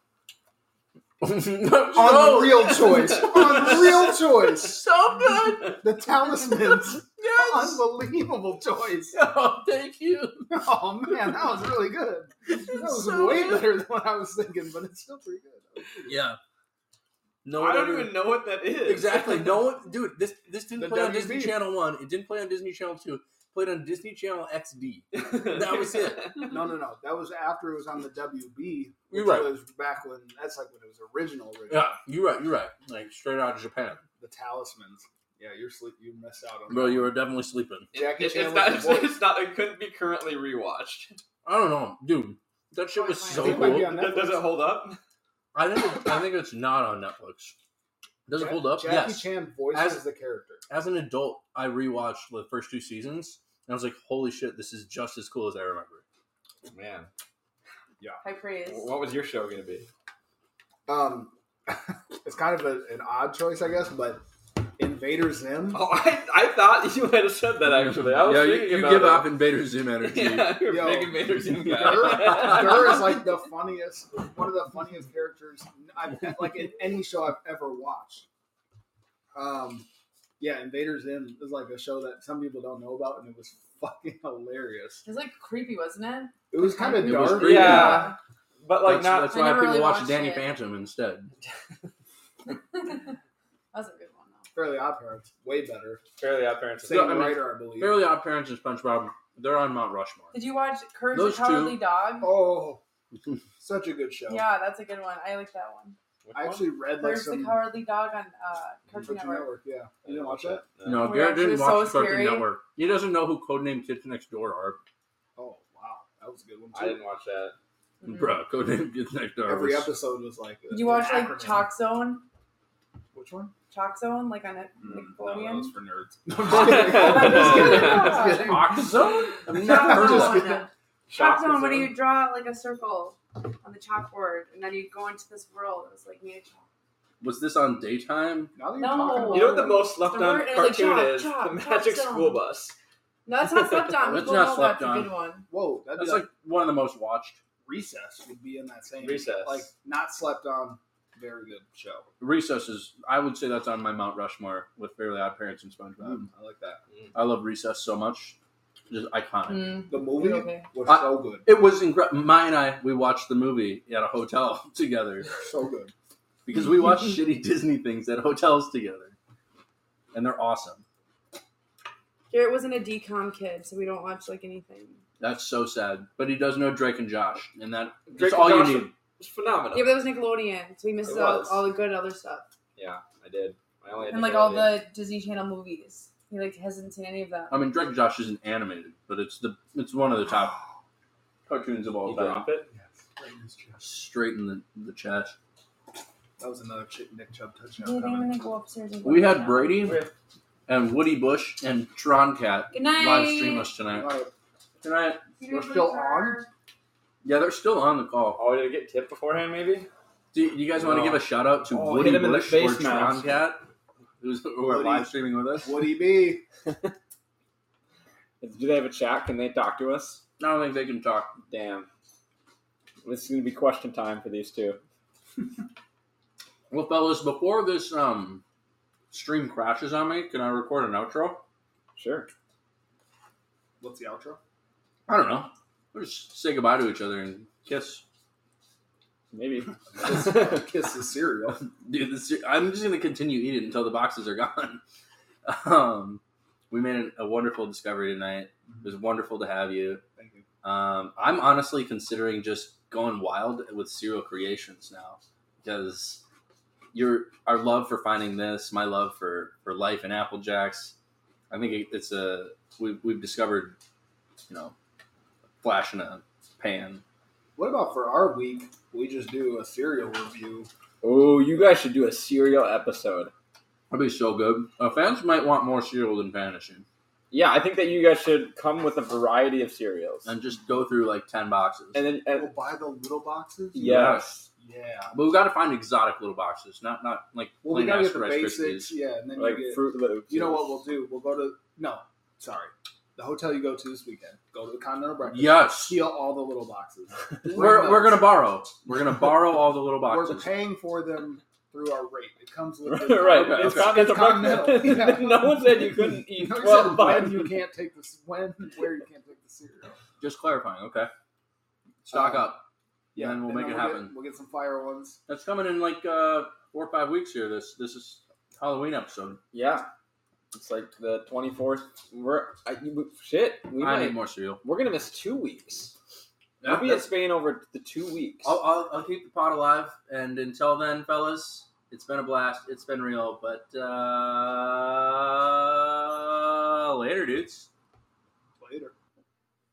unreal choice, unreal choice. So good. The talismans, Yes. Unbelievable choice. Oh, thank you. Oh man, that was really good. That was So way good. better than what I was thinking, but it's still pretty good. Yeah. No, I don't ever- even know what that is. Exactly. No one, dude. This this didn't The play on Disney Channel One. It didn't play on Disney Channel Two. It played on Disney Channel XD. That was it. No, no, no. That was after it was on the WB, You're right. was back when that's like when it was original. original. Yeah, you're right. You're right. Like straight out of Japan, The talismans. Yeah, you're sleep. You missed out on. bro. that. You were definitely sleeping. Jackie It- Chan it's, was not, it's, voice. it's not. It couldn't be currently rewatched. I don't know, dude. That shit was so think it might be cool. Does, does it hold up? I think it, I think it's not on Netflix. Does it Ja- hold up? Jackie yes. Chan voices As- the character. As an adult, I rewatched the first two seasons, and I was like, "Holy shit, this is just as cool as I remember." Man, yeah. High praise. what was your show gonna be? Um, it's kind of a, an odd choice, I guess, but Invader Zim. Oh, I, I thought you might have said that actually. I was yeah, you, thinking you about give it. off Invader Zim energy. Yeah, you're Yo. a big Invader Zim Dur, guy. Dur is like the funniest, one of the funniest characters I've like in any show I've ever watched. Um, yeah, Invader Zim is like a show that some people don't know about, and it was fucking hilarious. It was like creepy, wasn't it? It was kind of dark. creepy. Yeah. but like that's, not. that's why people really watch Danny it. Phantom instead. that was a good one though. Fairly Odd Parents, way better. Fairly Odd Parents. Same I mean, writer, I believe. Fairly Odd Parents and SpongeBob, they're on Mount Rushmore. Did you watch Courage Those the Cowardly two- Dog? Oh, such a good show. Yeah, that's a good one. I like that one. Which I one? actually read like Courage some the Cowardly Dog on uh, Cartoon Cartoon Network. Network. Yeah, you didn't watch that? No, Oh my Garrett gosh, it didn't was watch so Cartoon scary. Network. He doesn't know who Codename Kids Next Door are. Oh wow, that was a good one I too. didn't watch that. Mhm. Bruh, Codename Kids Next Door. Every was- episode was like. Did you watch an like acronym. Chalk Zone? Which one? Chalk Zone, like on a Mm, no, Nickelodeon. that for nerds. I'm just kidding. I'm just. I'm just kidding. Oxzone? I've never Chalk heard of just Zone. Chalk Zone, where you draw like a circle on the chalkboard, and then you go into this world. It was like made chalk. Was this on daytime? Now that you're No. talking You know what the most slept The on word- and like cartoon is? chop, the Magic stone. School Bus. No, that's not slept on. That's not slept that's on. a good one. Whoa, that'd That's like, like one of the most watched. recess would be in that same Recess. Like not slept on. Very good show. Recess is. I would say that's on my Mount Rushmore with Fairly Odd Parents and SpongeBob. Mm, I like that. I love Recess so much. Just iconic. Mm. The movie Okay. was I- so good. It was incredible. Mai and I, we watched the movie at a hotel together So good. because we watch shitty Disney things at hotels together, and they're awesome. Garrett wasn't a decom kid, so we don't watch like anything. That's so sad. But he does know Drake and Josh, and that Drake that's all and you need. It's phenomenal. Yeah, but that was Nickelodeon, so he misses It out was. all the good other stuff. Yeah, I did. I only had And like all the Disney Channel movies. He like hasn't seen any of that. I mean, Drake Josh isn't animated, but it's the it's one of the top cartoons of all You time. drop it. Straight in the, the chest. That was another Ch- Nick Chubb touchdown. think I'm coming. gonna go upstairs and go We had Brady Okay. and Woody Bush and Tron Cat Good night. live stream us tonight. Alright, Tonight, We're still on? Yeah, they're still on the call. Oh, did it get tipped beforehand? Maybe. Do you, you guys want to give a shout out to Oh, Woody hit him in the Bush face or mask. Tron Cat, who's who are Woody. live streaming with us? Would he be? Do they have a chat? Can they talk to us? I don't think they can talk. Damn. This is gonna be question time for these two. Well, fellas, before this um stream crashes on me, can I record an outro? Sure. What's the outro? I don't know. We'll just say goodbye to each other and kiss. Maybe. Kiss the cereal. Dude, this, I'm just gonna continue eating until the boxes are gone. Um, we made a wonderful discovery tonight. It was wonderful to have you. Thank you. Um, I'm honestly considering just going wild with cereal creations now because your our love for finding this, my love for for life and Apple Jacks. I think it, it's a we've we've discovered, you know, flash in a pan. What about for our week? We just do a cereal review. oh, you guys should do a cereal episode. That'd be so good. Uh, fans might want more cereal than vanishing. Yeah, I think that you guys should come with a variety of cereals. and just go through like ten boxes. And then, and, We'll buy the little boxes. yes, Yeah. but we've got to find exotic little boxes, not not like Well, we plain gotta get the Rice basics. Krispies. Yeah, and then like you get. Froot Loops. You know what we'll do? We'll go to no, sorry, the hotel you go to this weekend. Go to the Continental Breakfast. Yes, Steal all the little boxes. we're, we're gonna borrow. We're gonna borrow all the little boxes. We're paying for them through our rate. It comes with right. Okay, it's okay. continental It's continental, breakfast. yeah. no one said you couldn't eat No, you twelve said bites. you can't take this when where you can't take the cereal. Just clarifying, okay? Stock Um, up. then we'll make it get- happen. we'll get some fire ones. That's coming in like uh, four or five weeks here. This this is Halloween episode. Yeah, it's like the twenty fourth. We're I, you- shit. We I might. need more cereal. We're gonna miss two weeks. Yeah, we'll be in Spain over the two weeks. I'll, I'll, I'll keep the pot alive. And until then, fellas, it's been a blast. It's been real. But uh, later, dudes. Later.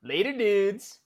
Later, dudes.